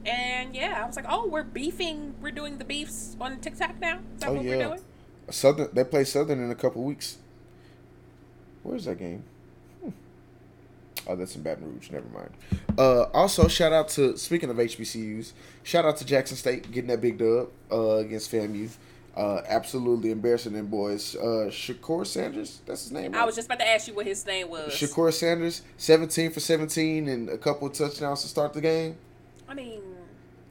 And yeah, I was like, oh, we're beefing. We're doing the beefs on TikTok now. Is that Oh, what we're yeah. doing? Southern. They play Southern in a couple weeks. Where's that game? Hmm. Oh, that's in Baton Rouge. Never mind. Uh, also, shout out to speaking of HBCUs, shout out to Jackson State getting that big dub uh, against FAMU. Uh, absolutely embarrassing them boys. Uh, Shedeur Sanders, that's his name. I was just about to ask you what his name was. Shedeur Sanders, seventeen for seventeen and a couple of touchdowns to start the game. I mean,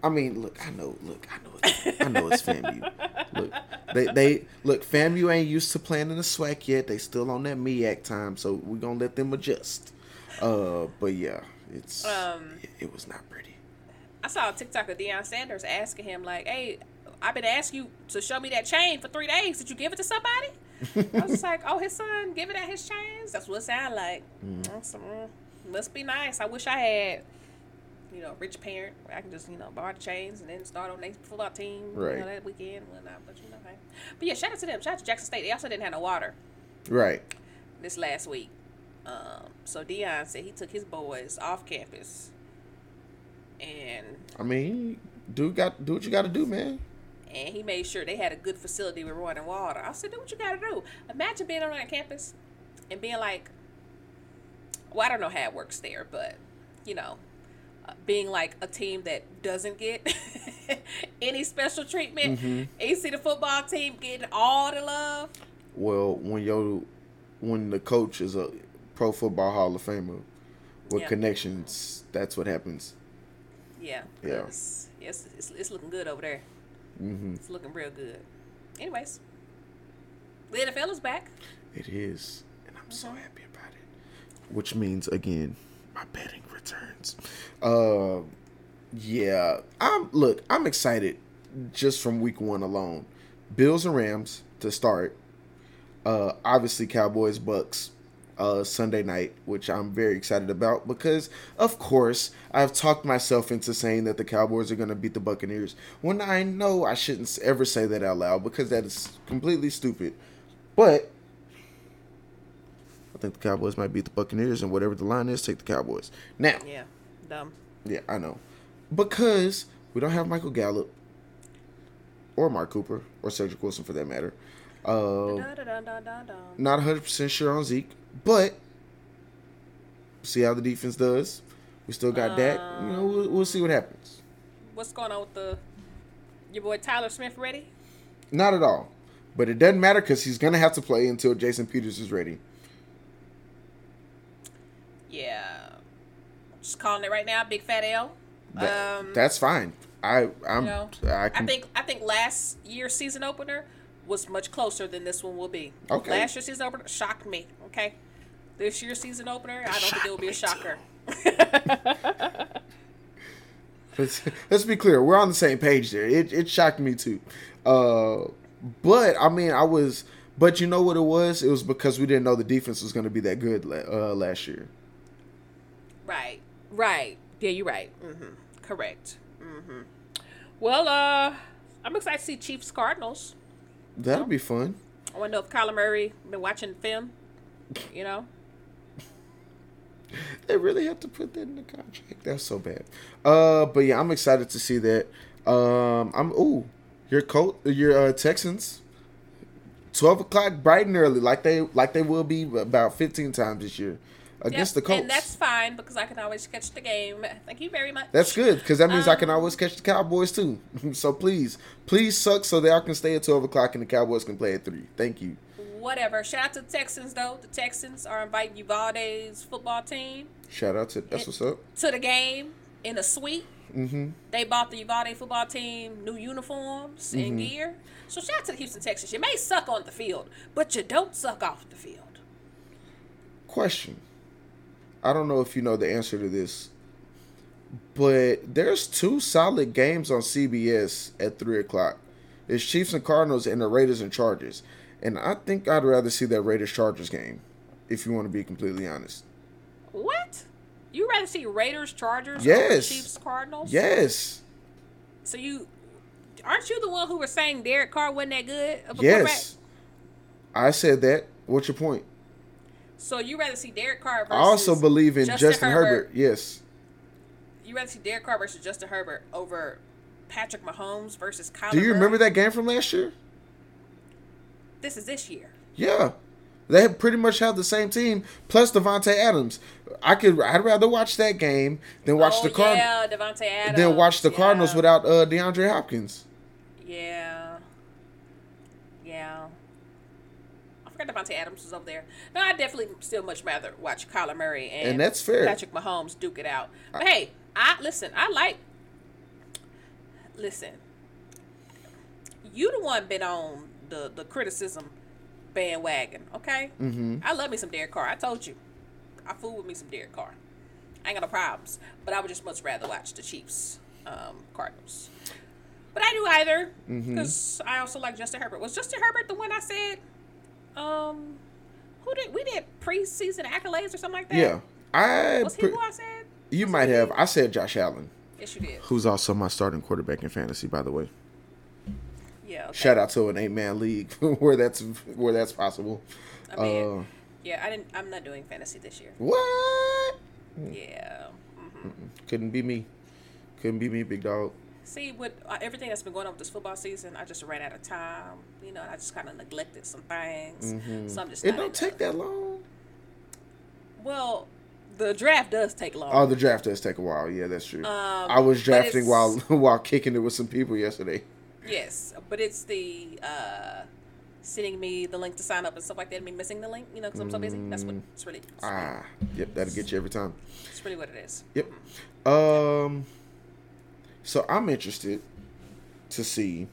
I mean, look, I know, look, I know, it's, I know it's FAMU. Look, they, they look, FAMU ain't used to playing in the SWAC yet. They still on that MEAC time, so we're gonna let them adjust. Uh, but yeah, it's Um, it, it was not pretty. I saw a TikTok of Deion Sanders asking him like, "Hey, I've been asking you to show me that chain for three days. Did you give it to somebody? I was just like, oh, his son giving out his chains. That's what it sounded like. Mm. Like, mm, must be nice. I wish I had, you know, a rich parent where I can just, you know, borrow the chains and then start on next football team, you Right. know, that weekend and whatnot. But you know, hey. But yeah, shout out to them. Shout out to Jackson State. They also didn't have no water Right. this last week. Um, so Deion said he took his boys off campus, and I mean, do got do what you got to do, man. And he made sure they had a good facility with running water. I said, do what you got to do. Imagine being on that campus and being like, well, I don't know how it works there, but you know, uh, being like a team that doesn't get any special treatment. Mm-hmm. You see the football team getting all the love. Well, when your when the coach is a pro football Hall of Famer with Yeah. connections, that's what happens. Yeah. Yeah. 'cause It's, it's, it's looking good over there. Hmm It's looking real good. Anyways, the NFL is back. It is, and I'm so happy about it. Which means again, my betting returns. Uh, yeah, I'm look. I'm excited just from week one alone. Bills and Rams to start. Uh, obviously Cowboys Bucks. Uh, Sunday night, which I'm very excited about because, of course, I've talked myself into saying that the Cowboys are going to beat the Buccaneers when I know I shouldn't ever say that out loud because that is completely stupid. But I think the Cowboys might beat the Buccaneers, and whatever the line is, take the Cowboys. Now, Yeah. Dumb. yeah, I know. Because we don't have Michael Gallup or Mark Cooper or Cedric Wilson for that matter. Uh, not 100% sure on Zeke, but see how the defense does. We still got that. You know, we'll, we'll see what happens. What's going on with the your boy Tyler Smith ready? Not at all. But it doesn't matter because he's going to have to play until Jason Peters is ready. Yeah. Just calling it right now, Big Fat L. That- um, that's fine. I I'm you know, I I, think I think last year's season opener was much closer than this one will be. Okay. Last year's season opener shocked me. Okay. This year's season opener, I don't think it will be a shocker. Let's, let's be clear. We're on the same page there. It, it shocked me too. Uh, but I mean, I was. But you know what it was? It was because we didn't know the defense was going to be that good uh, last year. Right. Right. Yeah, you're right. hmm Correct. hmm Well, uh, I'm excited to see Chiefs Cardinals. That'll be fun. I want to know if Kyler Murray been watching film. You know. They really have to put that in the contract. That's so bad. Uh, but yeah, I'm excited to see that. Um, I'm ooh, your coat, your uh, Texans. Twelve o'clock, bright and early, like they like they will be about fifteen times this year against Yep, the Colts. And that's fine because I can always catch the game. Thank you very much. That's good because that means I can Um, always catch the Cowboys too. so please, please suck so that I can stay at twelve o'clock and the Cowboys can play at three. Thank you. Whatever. Shout out to the Texans though. The Texans are inviting Uvalde's football team Shout out to that's what's up. to the game in a suite. Mm-hmm. They bought the Uvalde football team new uniforms Mm-hmm. and gear. So shout out to the Houston Texans. You may suck on the field, but you don't suck off the field. Question. I don't know if you know the answer to this, but there's two solid games on CBS at three o'clock. It's Chiefs and Cardinals and the Raiders and Chargers, and I think I'd rather see that Raiders Chargers game. If you want to be completely honest. What? You rather see Raiders Chargers Yes. Chiefs Cardinals? Yes. So you aren't you the one who was saying Derek Carr wasn't that good of a? Yes. I said that. What's your point? So you rather see Derek Carr versus I also believe in Justin, Justin, Herbert. Yes. You rather see Derek Carr versus Justin Herbert over Patrick Mahomes versus Kyler Do you remember Murray? that game from last year? This is this year. Yeah. They pretty much have the same team plus Davante Adams. I could I'd rather watch that game than watch oh, the Card Yeah, Davante Adams. than watch the yeah. Cardinals without uh, DeAndre Hopkins. Yeah. Yeah. I forgot Davante Adams was over there. No, I definitely still much rather watch Kyler Murray and, And that's fair. Patrick Mahomes duke it out. But hey, I listen, I like listen. You the one been on the the criticism bandwagon, okay? Mm-hmm. I love me some Derek Carr. I told you. I fool with me some Derek Carr. I ain't got no problems. But I would just much rather watch the Chiefs, um, Cardinals. But I do either because I also like Justin Herbert. Was Justin Herbert the one I said? Um, who did we did preseason accolades or something like that? Yeah, I. Was he who I said? you might have. I said Josh Allen, Yes, you did. who's also my starting quarterback in fantasy, by the way. Yeah. Okay. Shout out to an eight man league where that's where that's possible. I mean, Uh, yeah, I didn't. I'm not doing fantasy this year. what? Yeah. hmm Couldn't be me. Couldn't be me, big dog. See, with uh, everything that's been going on with this football season, I just ran out of time. You know, I just kind of neglected some things. So I'm just. Mm-hmm. It don't take that long. Well, the draft does take long. Oh, the draft does take a while. Yeah, that's true. Um, I was drafting while while kicking it with some people yesterday. Yes, but it's the uh, sending me the link to sign up and stuff like that. And me missing the link, you know, because I'm so busy. That's what it's really. It's, really, Ah, yep, that'll get you every time. it's really what it is. Yep. Um. So I'm interested to see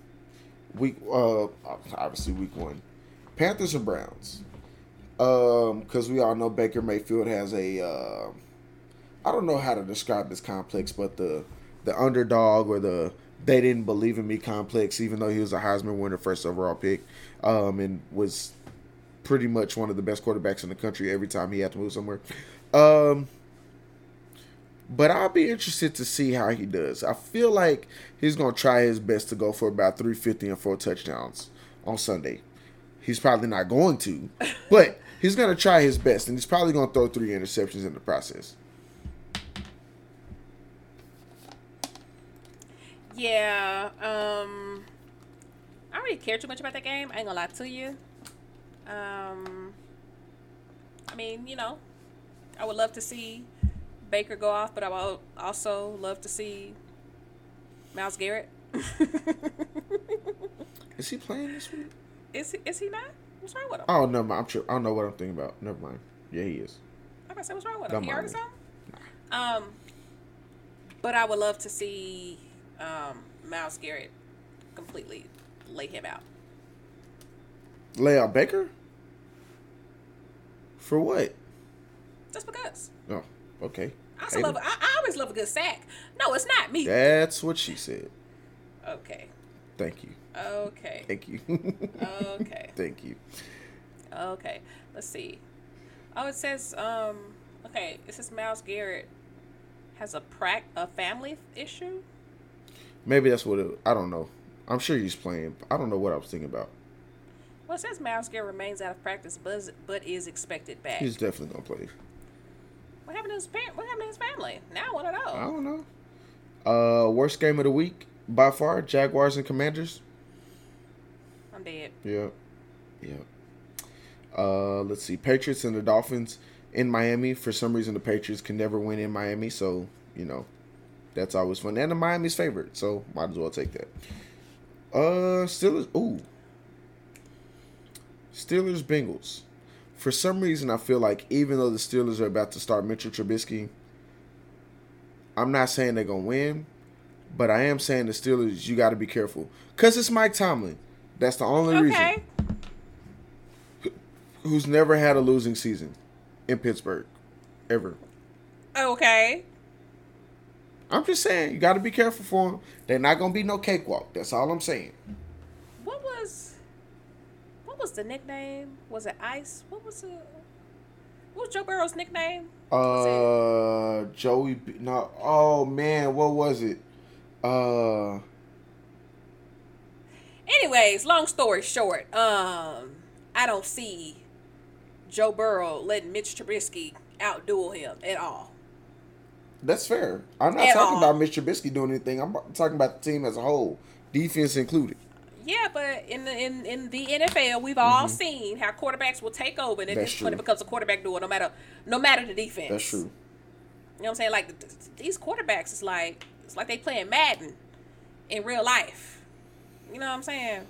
week. Uh, obviously week one, Panthers and Browns. Um, because we all know Baker Mayfield has a. Uh, I don't know how to describe this complex, but the the underdog or the they didn't believe in me complex, even though he was a Heisman winner, first overall pick, um, and was pretty much one of the best quarterbacks in the country every time he had to move somewhere. Um, but I'll be interested to see how he does. I feel like he's gonna try his best to go for about 350 and four touchdowns on Sunday. He's probably not going to, but he's gonna try his best, and he's probably gonna throw three interceptions in the process. Yeah. Um, I don't really care too much about that game. I ain't gonna lie to you. Um, I mean, you know, I would love to see Baker go off, but I would also love to see Myles Garrett. Is he playing this week? is he, is he not? What's wrong with him? Oh no, I'm sure. I don't know what I'm thinking about. Never mind. Yeah, he is. I'm gonna say what's wrong with Don't him. He mind hurt me. something? Um, but I would love to see um, Myles Garrett completely lay him out. Lay out Baker. For what? Just because. Oh, okay. I also love. I, I always love a good sack. No, it's not me. That's what she said. Okay. Thank you. Okay. Thank you. Okay. Thank you. Okay. Let's see. Oh, it says. Um. Okay. It says Myles Garrett has a prac a family issue. Maybe that's what it. I don't know. I'm sure he's playing. I don't know what I was thinking about. Well, it says Myles Garrett remains out of practice, but but is expected back. He's definitely gonna play. What happened to his parent? What happened to his family? Now I want to know. I don't know. Uh, worst game of the week by far: Jaguars and Commanders. I'm dead. Yeah, yeah. Uh, let's see: Patriots and the Dolphins in Miami. For some reason, the Patriots can never win in Miami, so you know that's always fun. And the Miami's favorite, so might as well take that. Uh, Steelers. Ooh, Steelers Bengals. For some reason, I feel like even though the Steelers are about to start Mitchell Trubisky, I'm not saying they're gonna win, but I am saying the Steelers. You got to be careful because it's Mike Tomlin. That's the only reason. Okay. reason. Who's never had a losing season in Pittsburgh, ever. Okay. I'm just saying you got to be careful for them. They're not gonna be no cakewalk. That's all I'm saying. What was what was the nickname? Was it Ice? What was it? What was Joe Burrow's nickname? Uh, Joey. B- No. Oh man, what was it? Uh, Anyways, long story short, um, I don't see Joe Burrow letting Mitch Trubisky outduel him at all. That's fair. I'm not At talking all. about Mitch Trubisky doing anything. I'm talking about the team as a whole, defense included. Yeah, but in the in, in the NFL, we've all seen how quarterbacks will take over, and at Mm-hmm. That's this point, it becomes a quarterback duel, no matter no matter the defense. That's true. You know what I'm saying? Like th- th- these quarterbacks, it's like it's like they playing Madden in real life. You know what I'm saying?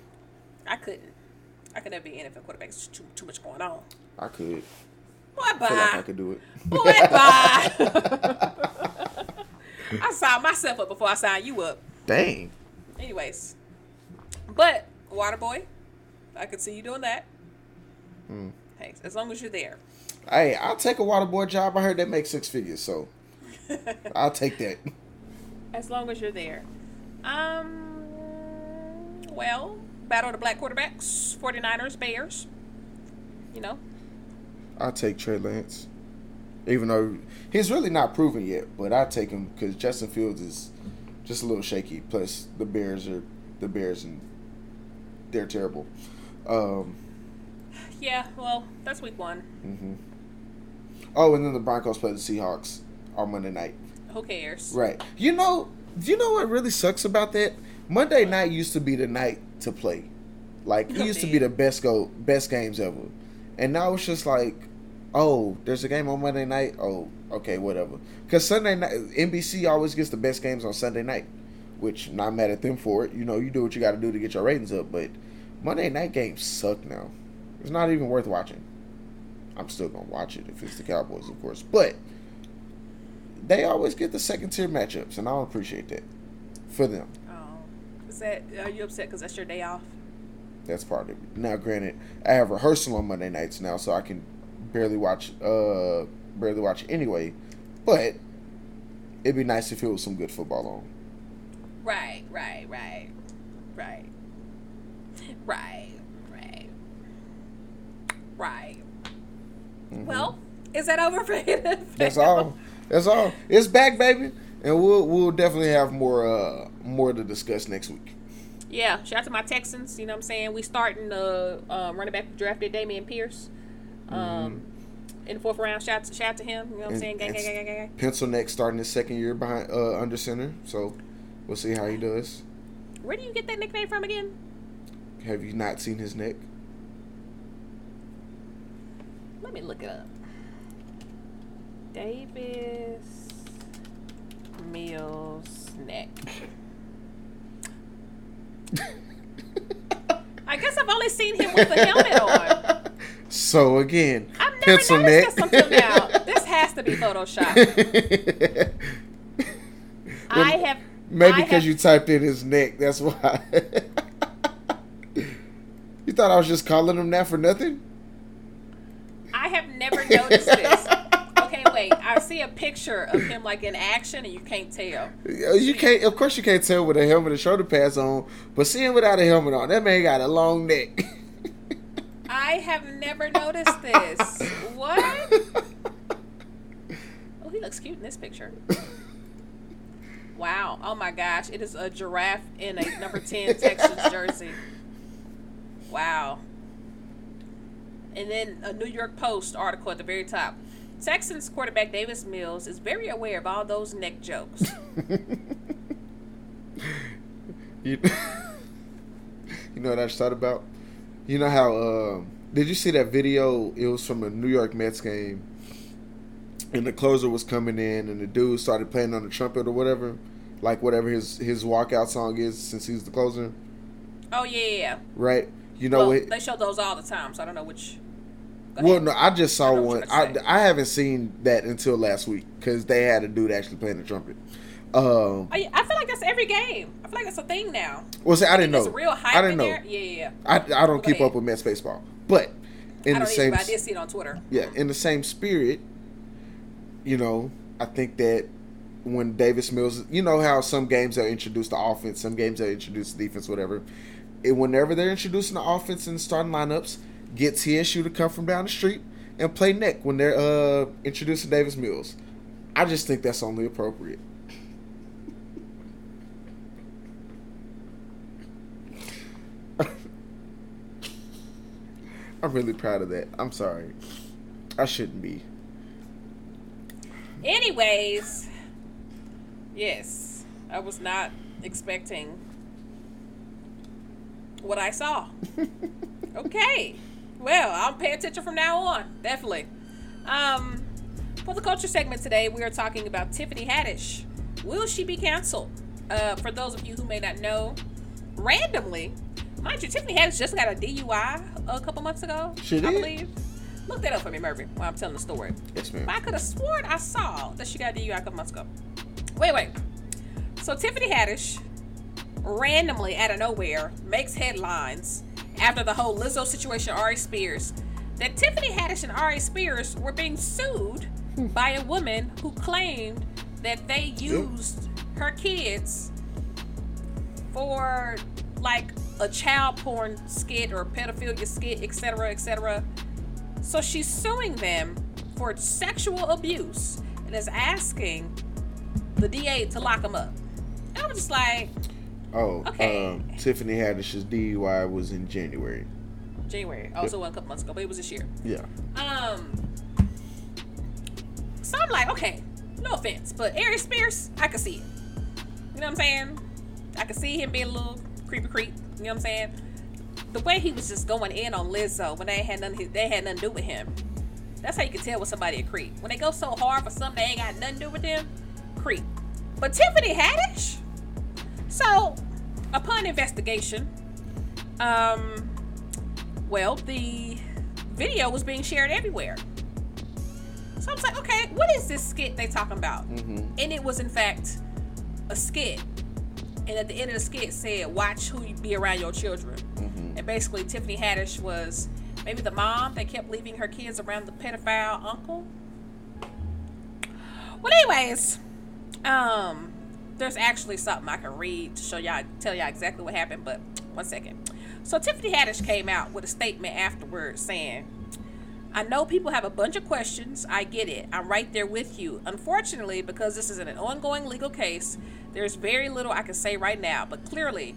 I couldn't. I could never be an NFL quarterback. It's too too much going on. I could. Boy, I feel like I could do it. Boy, bye. I signed myself up before I signed you up. Dang. Anyways, but Waterboy, I could see you doing that. Hey, as long as you're there. Hey, I'll take a water boy job. I heard that makes six figures, so I'll take that. As long as you're there. Um, Well, battle of the black quarterbacks, 49ers, Bears. You know, I'll take Trey Lance, even though he's really not proven yet. But I take him because Justin Fields is just a little shaky. Plus the Bears are the Bears and they're terrible. Um, yeah. Well, that's week one. hmm Oh, and then the Broncos play the Seahawks on Monday night. Who cares? Right. You know, you know what really sucks about that? Monday night used to be the night to play. Like it used to be the best go best games ever. And now it's just like, oh, there's a game on Monday night. Oh, okay, whatever. Cuz Sunday night NBC always gets the best games on Sunday night, which not mad at them for it. You know, you do what you got to do to get your ratings up, but Monday night games suck now. It's not even worth watching. I'm still going to watch it if it's the Cowboys, of course. But they always get the second tier matchups, and I don't appreciate that for them. Oh, is that? Are you upset because that's your day off? That's part of it. Now, granted, I have rehearsal on Monday nights now, so I can barely watch, uh, barely watch anyway. But it'd be nice if it was some good football on. Right, right, right, right, right, right, right. Well, is that over for you? That's all. That's all. It's back, baby, and we'll we'll definitely have more uh more to discuss next week. Yeah, shout out to my Texans. You know what I'm saying? We starting the um, running back drafted Dameon Pierce. Um, in the fourth round, shout shout out to him. You know what I'm And- saying? Gang, gang, gang, gang, gang. Pencil neck starting his second year behind uh under center, so we'll see how he does. Where do you get that nickname from again? Have you not seen his neck? Let me look it up. Davis Mills neck. I guess I've only seen him with a helmet on. So again, I've never pencil neck. this until now. This has to be Photoshop. I have. Maybe because you typed in his neck. That's why. you thought I was just calling him that for nothing? I have never noticed this. Okay, wait. I see a picture of him like in action, and you can't tell. You can't. Of course, you can't tell with a helmet and shoulder pads on. But seeing without a helmet on, that man got a long neck. I have never noticed this. What? Oh, he looks cute in this picture. Wow. Oh my gosh. It is a giraffe in a number 10 Texans jersey. Wow. And then a New York Post article at the very top. Texans quarterback Davis Mills is very aware of all those neck jokes. you, you know what I just thought about? You know how? Um, did you see that video? It was from a New York Mets game, and the closer was coming in, and the dude started playing on the trumpet or whatever, like whatever his his walkout song is, since he's the closer, Oh, yeah, yeah, right? You know Well, what? they show those all the time, so I don't know which. Well, no, I just saw what one. I. I haven't seen that until last week because they had a dude actually playing the trumpet. Um, I, I feel like that's every game. I feel like that's a thing now. well, see, I didn't know. Real hype I didn't know. there. Yeah, yeah. I, I don't Go keep ahead. up with Mets baseball, but in I the same either, I did see it on Twitter. yeah, in the same spirit, you know, I think that when Davis Mills, you know how some games are introduced the offense, some games are introduced the defense, whatever. And whenever they're introducing the offense and starting lineups, get TSU to come from down the street and play neck when they're uh introducing Davis Mills. I just think that's only appropriate. I'm really proud of that. I'm sorry. I shouldn't be. Anyways, yes, I was not expecting what I saw. okay, well, I'll pay attention from now on. Definitely. Um, for the culture segment today, we are talking about Tiffany Haddish. Will she be canceled? Uh, for those of you who may not know, randomly, mind you, Tiffany Haddish just got a DUI a couple months ago. She I did? believe. Look that up for me, Murphy, while I'm telling the story. Yes, ma'am. But I could have sworn I saw that she got a DUI a couple months ago. Wait, wait. So Tiffany Haddish randomly out of nowhere makes headlines after the whole Lizzo situation, Ari Spears, that Tiffany Haddish and Ari Spears were being sued hmm. by a woman who claimed that they used her kids for like a child porn skit or pedophilia skit, etc., etc. So she's suing them for sexual abuse and is asking the DA to lock them up. And I was just like, Oh, Okay. um, Tiffany Haddish's DUI was in January. January. Also, one a couple months ago, but it was this year. Yeah. Um. So I'm like, okay, no offense, but Ari Spears, I can see it. You know what I'm saying? I can see him being a little creepy creep. You know what I'm saying? The way he was just going in on Lizzo when they had nothing, they had nothing to do with him. That's how you can tell when somebody a creep. When they go so hard for something they ain't got nothing to do with them, creep. But Tiffany Haddish. So, upon investigation, um, well, the video was being shared everywhere. So I was like, okay, what is this skit they talking about? Mhm. And it was in fact a skit. And at the end of the skit said, watch who you be around your children. Mhm. And basically Tiffany Haddish was maybe the mom that kept leaving her kids around the pedophile uncle. Well anyways, um there's actually something I can read to show y'all tell y'all exactly what happened, but one second. So Tiffany Haddish came out with a statement afterwards saying, I know people have a bunch of questions. I get it. I'm right there with you. Unfortunately, because this is an ongoing legal case, there's very little I can say right now. But clearly,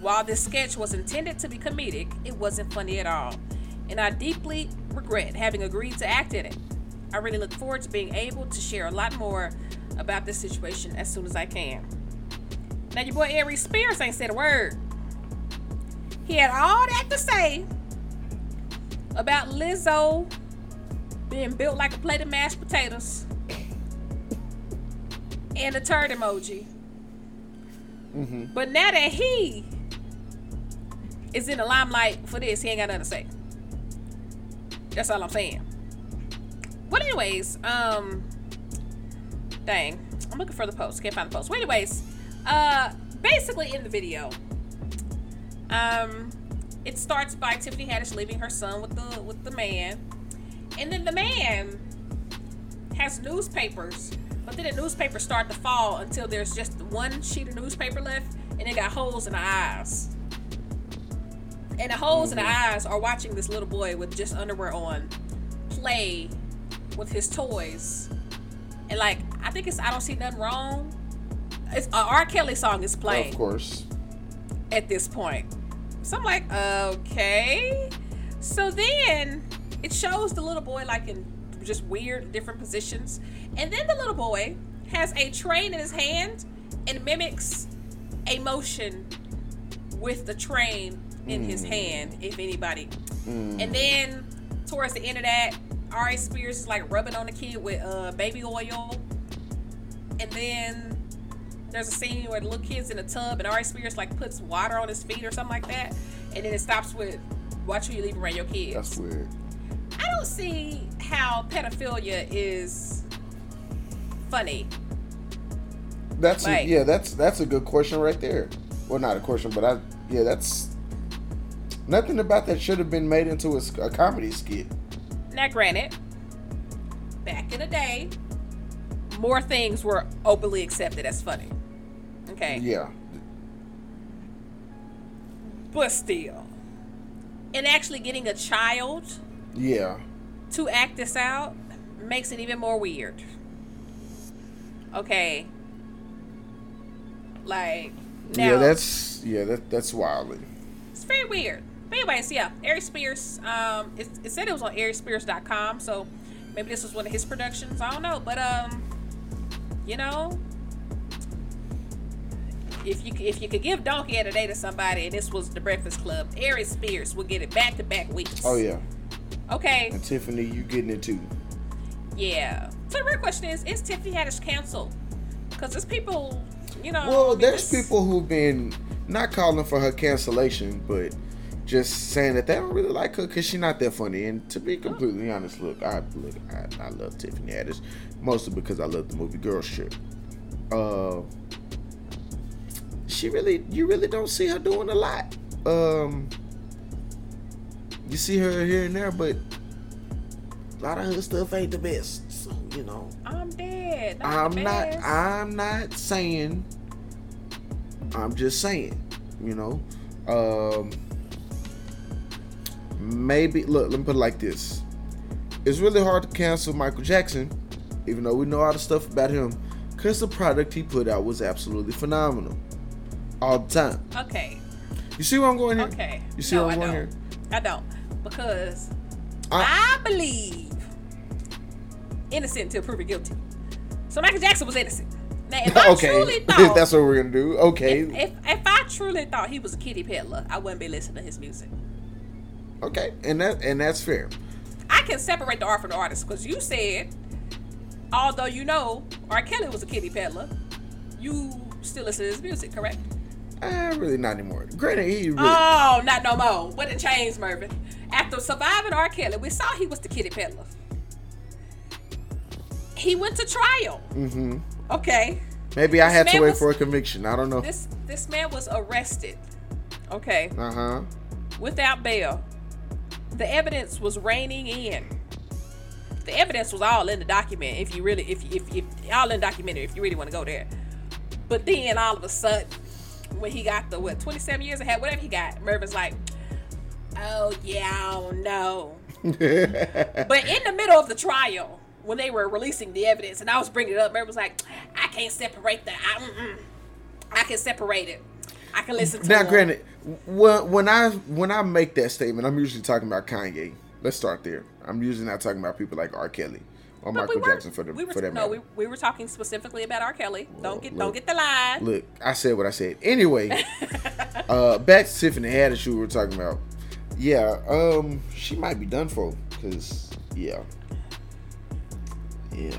while this sketch was intended to be comedic, it wasn't funny at all. And I deeply regret having agreed to act in it. I really look forward to being able to share a lot more about this situation as soon as I can. Now, your boy Ari Spears ain't said a word. He had all that to say about Lizzo being built like a plate of mashed potatoes and a turd emoji. Mhm. But now that he is in the limelight for this, he ain't got nothing to say. That's all I'm saying. But anyways, um, dang, I'm looking for the post. Can't find the post. Well, anyways, uh, basically in the video, um, it starts by Tiffany Haddish leaving her son with the with the man, and then the man has newspapers, but then the newspapers start to fall until there's just one sheet of newspaper left, and it got holes in the eyes. And the holes in the mm-hmm. eyes are watching this little boy with just underwear on play with his toys. And like, I think it's I don't see nothing wrong. It's a R. Kelly song is playing Of course. at this point. So I'm like, okay. So then it shows the little boy like in just weird different positions. And then the little boy has a train in his hand and mimics a motion with the train in his hand, if anybody. And then towards the end of that, Ari Spears is like rubbing on the kid with uh, baby oil. And then there's a scene where the little kid's in a tub and Ari Spears like puts water on his feet or something like that. And then it stops with watch who you leave around your kids. That's weird. I don't see how pedophilia is funny. That's a, yeah. That's that's a good question right there. Well, not a question, but I yeah. That's nothing about that should have been made into a comedy skit. Now, granted, back in the day, more things were openly accepted as funny. Okay. Yeah. But still. And actually getting a child Yeah. to act this out makes it even more weird. Okay. Like, now, yeah. That's yeah. That that's wild. it's very weird. But anyways, yeah, Ari Spears. Um, it, it said it was on AriSpears.com, so maybe this was one of his productions. I don't know, but um, you know, if you if you could give Donkey of the Day to somebody, and this was the Breakfast Club, Ari Spears would get it back to back weeks. Oh yeah. Okay. And Tiffany, you getting it too? Yeah. So the real question is: Is Tiffany Haddish canceled? Because there's people, you know. I Well, mean, there's people who've been not calling for her cancellation, but just saying that they don't really like her because she's not that funny. And to be completely honest, look, I look, I, I love Tiffany Haddish, mostly because I love the movie Girl Trip. Uh, she really, you really don't see her doing a lot. Um, you see her here and there, but a lot of her stuff ain't the best. So you know. I'm dead. Not I'm not. I'm not saying. I'm just saying. You know, Um, maybe look. Let me put it like this: It's really hard to cancel Michael Jackson, even though we know all the stuff about him, because the product he put out was absolutely phenomenal, all the time. Okay. You see where I'm going here? Okay. You see no, where I'm I going don't. here? I don't because I- I believe innocent until proven guilty. So Michael Jackson was innocent. Now, if I okay, truly thought, that's what we're gonna do. Okay, if, if if I truly thought he was a kitty peddler, I wouldn't be listening to his music. Okay, and that and that's fair. I can separate the art from the artist because you said, although you know R. Kelly was a kitty peddler, you still listen to his music, correct? Uh, really not anymore. Granted, he really. Oh, not no more. What it changed, Mervin? After surviving R. Kelly, we saw he was the kitty peddler. He went to trial. Mm-hmm. Okay. Maybe I This had to wait was- for a conviction. I don't know. This this man was arrested. Okay. Uh huh. Without bail. The evidence was raining in. The evidence was all in the document. If you really, if if if all in the documentary, if you really want to go there. But then all of a sudden, when he got the what 27 years ahead, whatever he got, Mervin's like, oh yeah, I don't know. But in the middle of the trial, when they were releasing the evidence, and I was bringing it up, Merv was like, I can't separate that. I, mm-mm. I can separate it. I can listen to now, him. granted, when when I when I make that statement, I'm usually talking about Kanye. Let's start there. I'm usually not talking about people like R. Kelly or But Michael we Jackson for the we were, for that no, matter. we, we were talking specifically about R. Kelly. don't get look. don't get the line. Look, I said what I said. Anyway, uh, back to Tiffany Haddish, we were talking about. Yeah, um, she might be done for, cause yeah, yeah.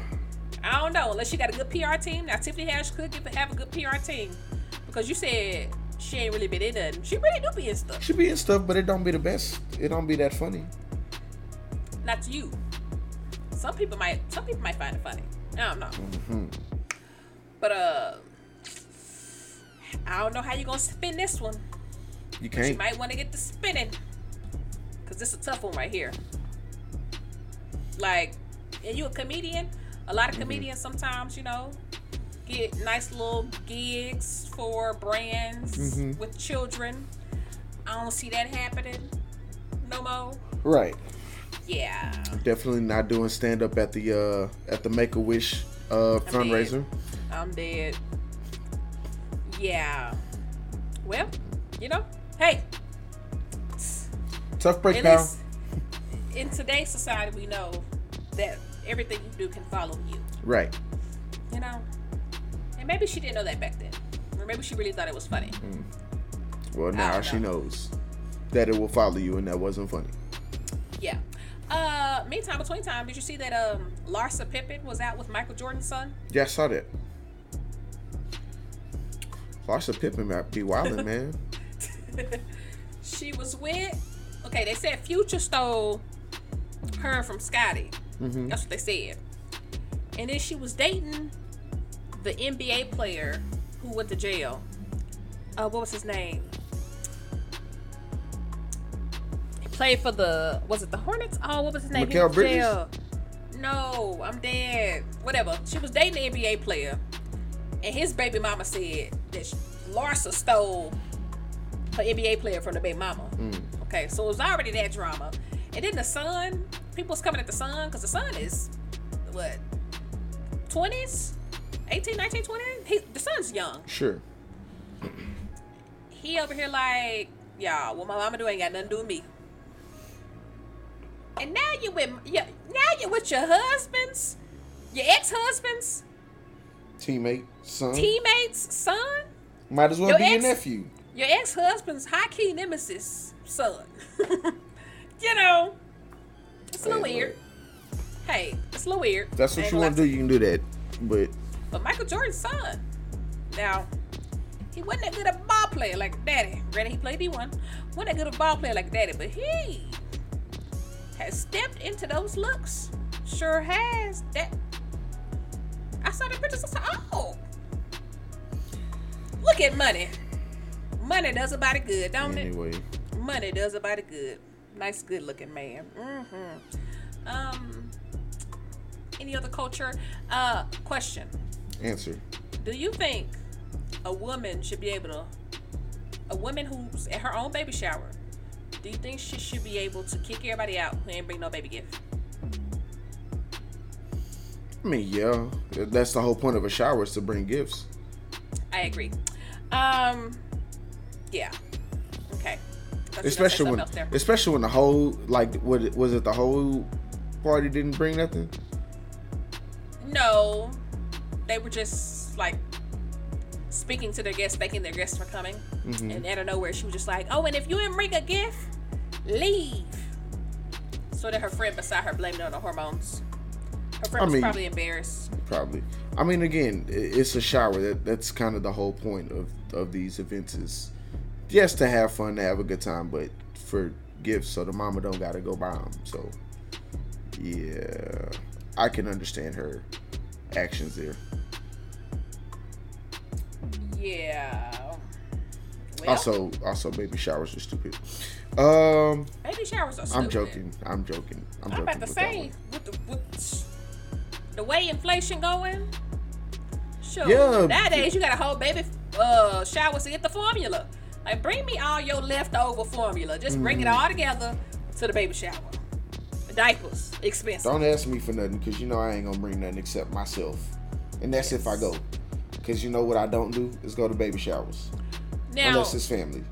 I don't know unless she got a good PR team. Now Tiffany Haddish could give, have a good PR team because you said she ain't really been in nothing. She really do be in stuff. She be in stuff, but it don't be the best. It don't be that funny. Not to you. Some people might some people might find it funny. I don't know. Mm-hmm. But uh, I don't know how you gonna spin this one. You You can't. She might want to get the spinning. Cause this is a tough one right here. Like, and you a comedian? A lot of Mm-hmm. comedians sometimes, you know, get nice little gigs for brands Mhm. with children. I don't see that happening no more. Right. Yeah. Definitely not doing stand up at the uh at the Make a Wish uh fundraiser. I'm dead. Yeah. Well, you know, hey, Tough break, pal. in today's society, we know that everything you do can follow you. Right. You know, maybe she didn't know that back then, or maybe she really thought it was funny. Well, now don't she knows that it will follow you, and that wasn't funny. Yeah. Uh, meantime, between time, did you see that um Larsa Pippen was out with Michael Jordan's son? Yeah, I saw that. Larsa Pippen might be wilding, man. She was with. Okay, they said Future stole her from Scottie. Mhm. That's what they said. And then she was dating the NBA player who went to jail. Uh, what was his name? He played for the was it the Hornets? Oh, what was his name? He Mikal went to Bridges? jail. No, I'm dead. Whatever. She was dating the NBA player, and his baby mama said that sh- Larsa stole her NBA player from the baby mama. Okay, so it was already that drama. And then the son, people was coming at the son because the son is what 20s 18 19 20 he, the son's young Sure. he over here like y'all what my mama do ain't got nothing to do with me and now you with yeah, now you with your husbands your ex-husbands Teammate, son. teammates son Might as well Your be ex- your nephew. your ex-husband's high-key nemesis son you know it's a little Hey, weird hey it's a little weird That's what you want to do. You can do that. But But Michael Jordan's son. Now, he wasn't that good a ball player like daddy. Granted, he played D1. Wasn't that good a ball player like daddy, but he has stepped into those looks. Sure has. That I saw the pictures. I said, oh, look at money. Money does a body good, don't it? anyway, Money does a body good. Nice, good looking man. hmm Um, any other culture? Uh, question: answer. Do you think a woman should be able to a woman who's at her own baby shower, do you think she should be able to kick everybody out and bring no baby gift? I mean, yeah, that's the whole point of a shower is to bring gifts. I agree. Um, yeah. Okay. Thought you were gonna say Especially when, especially when the whole like, what was it? The whole party didn't bring nothing. No, they were just like speaking to their guests, thanking their guests for coming. Mm-hmm. And out of nowhere, she was just like, "Oh, and if you didn't bring a gift, leave." So that her friend beside her blamed it on the hormones. Her friend I was mean- probably embarrassed. Probably. I mean, again, it's a shower. That that's kind of the whole point of of these events is, yes, to have fun, to have a good time, but for gifts, so the mama don't gotta go buy them. So, yeah, I can understand her actions there. Yeah. Well, Also, also, baby showers are stupid. Um, baby showers are stupid. I'm joking. I'm joking. I'm, I'm joking. about to say, with the, with the way inflation going, sure. Yeah. Nowadays, you got a whole baby uh, showers to get the formula. Like, bring me all your leftover formula. Just bring Mm-hmm. it all together to the baby shower. Diapers, expensive. Don't ask me for nothing because you know I ain't gonna bring nothing except myself, and that's if I go. Because you know what I don't do is go to baby showers now, unless it's family,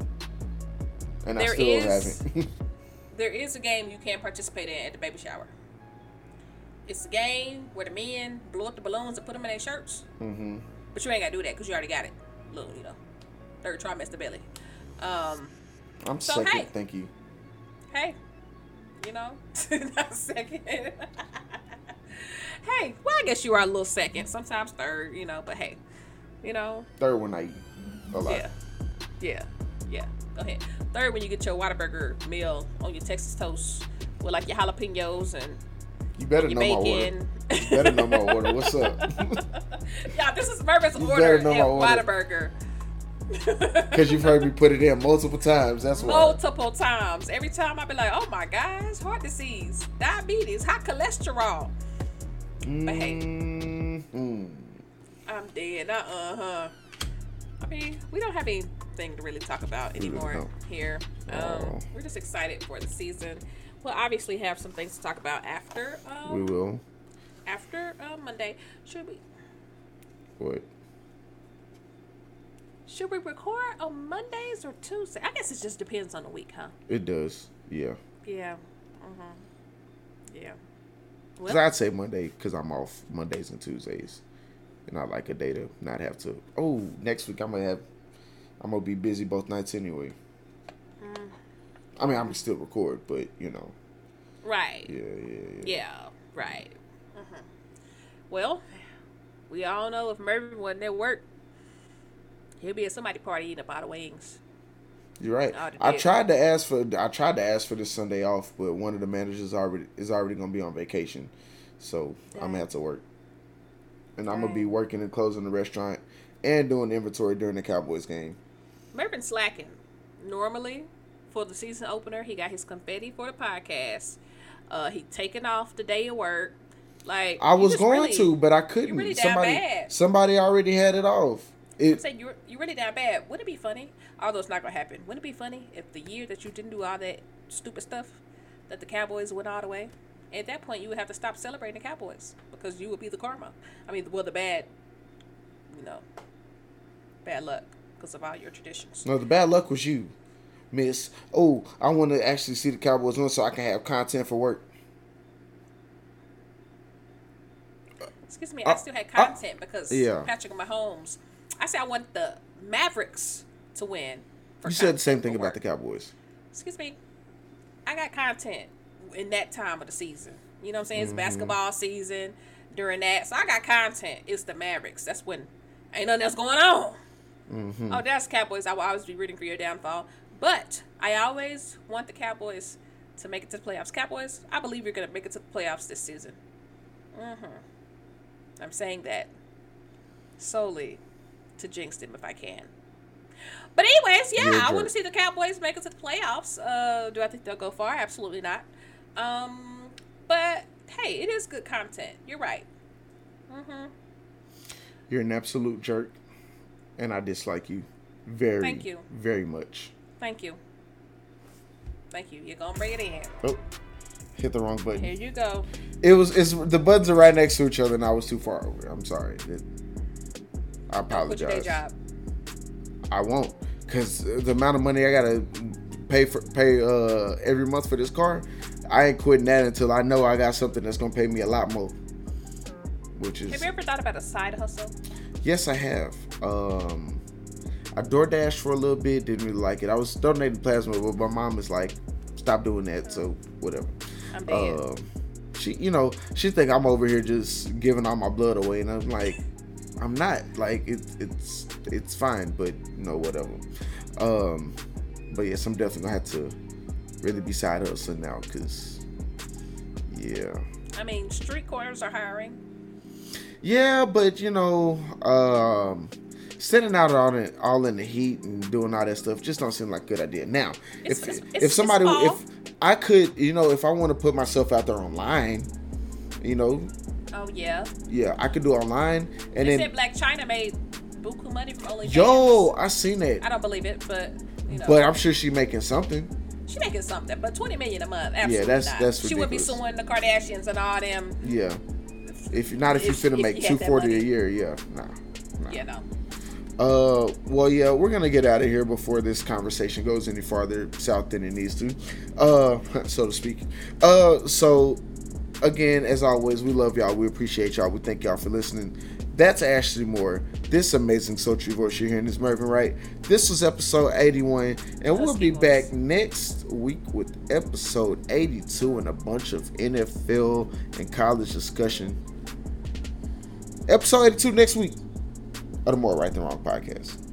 and I still is- haven't. there is a game you can participate in at the baby shower. It's a game where the men blow up the balloons and put them in their shirts. hmm But you ain't got to do that because you already got it. Little, you know, third trimester belly. Um, I'm So, second, hey. thank you. hey, you know, not second. hey, well, I guess you are a little second, sometimes third, you know, but hey, you know, Third one I eat a lot. yeah, yeah, yeah. Go ahead. Third, when you get your Whataburger meal on your Texas toast with like your jalapenos and You better know my order. bacon. You better know my order. What's up? yeah, this is Mervin's You order better at know my order. Whataburger. Because you've heard me put it in multiple times. That's why. multiple times. Every time I be like, "Oh my gosh, heart disease, diabetes, high cholesterol." But hey, Mhm. I'm dead. Uh uh huh. I mean, we don't have anything to really talk about anymore don't. here. Um, Oh. We're just excited for the season. We'll obviously have some things to talk about after. We Um, will. after uh, Monday. Should we? What? Should we record on Mondays or Tuesday? I guess it just depends on the week, huh? It does. Yeah. Yeah. Uh-huh. Yeah. 'Cause Well, I'd say Monday because I'm off Mondays and Tuesdays, and I like a day to not have to. Oh, next week I'm gonna have. I'm gonna be busy both nights anyway. Mm. I mean, I'm still record, but you know, right. yeah, yeah, yeah. Yeah, right. hmm Well, we all know if Mervin wasn't at work, he'll be at somebody party eating a bottle of wings. You're right. I tried to ask for. I tried to ask for this Sunday off, but one of the managers already is already gonna be on vacation, so I'm Dang. gonna have to work, and I'm gonna be working and closing the restaurant and doing inventory during the Cowboys game. Mervin's slacking. Normally, for the season opener, he got his confetti for the podcast. Uh, he taking off the day of work. Like I was going really- to, but I couldn't. really somebody, somebody already had it off. It, Say you're you really that bad. Wouldn't it be funny? Although it's not gonna happen. Wouldn't it be funny if the year that you didn't do all that stupid stuff, that the Cowboys went all the way? At that point, you would have to stop celebrating the Cowboys because you would be the karma. I mean, well, the bad, you know, bad luck because of all your traditions. no, the bad luck was you, Miss. Oh, I want to actually see the Cowboys win so I can have content for work. Excuse me, Uh, I still had uh, content because yeah. Patrick Mahomes. I said I want the Mavericks to win. You said the same thing about the Cowboys. excuse me, I got content in that time of the season. You know what I'm saying? It's Mm-hmm. basketball season during that. So I got content. It's the Mavericks. That's when ain't nothing else going on. Mm-hmm. Oh, that's Cowboys. I will always be rooting for your downfall. But I always want the Cowboys to make it to the playoffs. Cowboys, I believe you're going to make it to the playoffs this season. hmm I'm saying that solely to jinx them if I can. But anyways, yeah, You're I want to see the Cowboys make it to the playoffs. Uh, do I think they'll go far? Absolutely not. Um, but hey, it is good content. You're right. Mm-hmm. You're an absolute jerk, and I dislike you. Very. Thank you. Very much. Thank you. Thank you. You're gonna bring it in. Oh, hit the wrong button. Here you go. It was. It's the buttons are right next to each other, and I was too far over. I'm sorry. It- I Don't quit your day apologize. job. I won't, cause the amount of money I gotta pay for pay uh every month for this car, I ain't quitting that until I know I got something that's gonna pay me a lot more. Which is Have you ever thought about a side hustle? yes, I have. Um, I DoorDash for a little bit, didn't really like it. I was donating plasma, but my mom is like, stop doing that. So whatever. I'm dead. Um, she, you know, she think I'm over here just giving all my blood away, and I'm like, I'm not. Like it, it's it's fine, but you know whatever. Um, but yes, I'm definitely gonna have to really be side hustling now, cause yeah, I mean, street corners are hiring. yeah, but you know, um, sitting out all in all in the heat and doing all that stuff just don't seem like a good idea. Now, It's- if it's- if somebody if I could, you know, if I want to put myself out there online, you know, Oh yeah. yeah, I could do online and They then said Blac Chyna made buku money from OnlyFans. yo, I seen it. I don't believe it, but you know, but I'm sure she making something. she making something. But twenty million a month, absolutely that's- not. that's she would be suing the Kardashians and all them. Yeah, if you're not if you If- finna if make you two forty a year, yeah, nah, nah. You know, Uh, well, yeah, we're gonna get out of here before this conversation goes any farther south than it needs to, uh, so to speak. Uh, so again, as always, we love y'all. We appreciate y'all. We thank y'all for listening. That's Ashley Moore. This amazing sultry voice you're hearing is Mervin Wright. This was episode 81, and we'll be back next week with episode 82 and a bunch of NFL and college discussion. Episode 82 next week of the More Right Than Wrong podcast.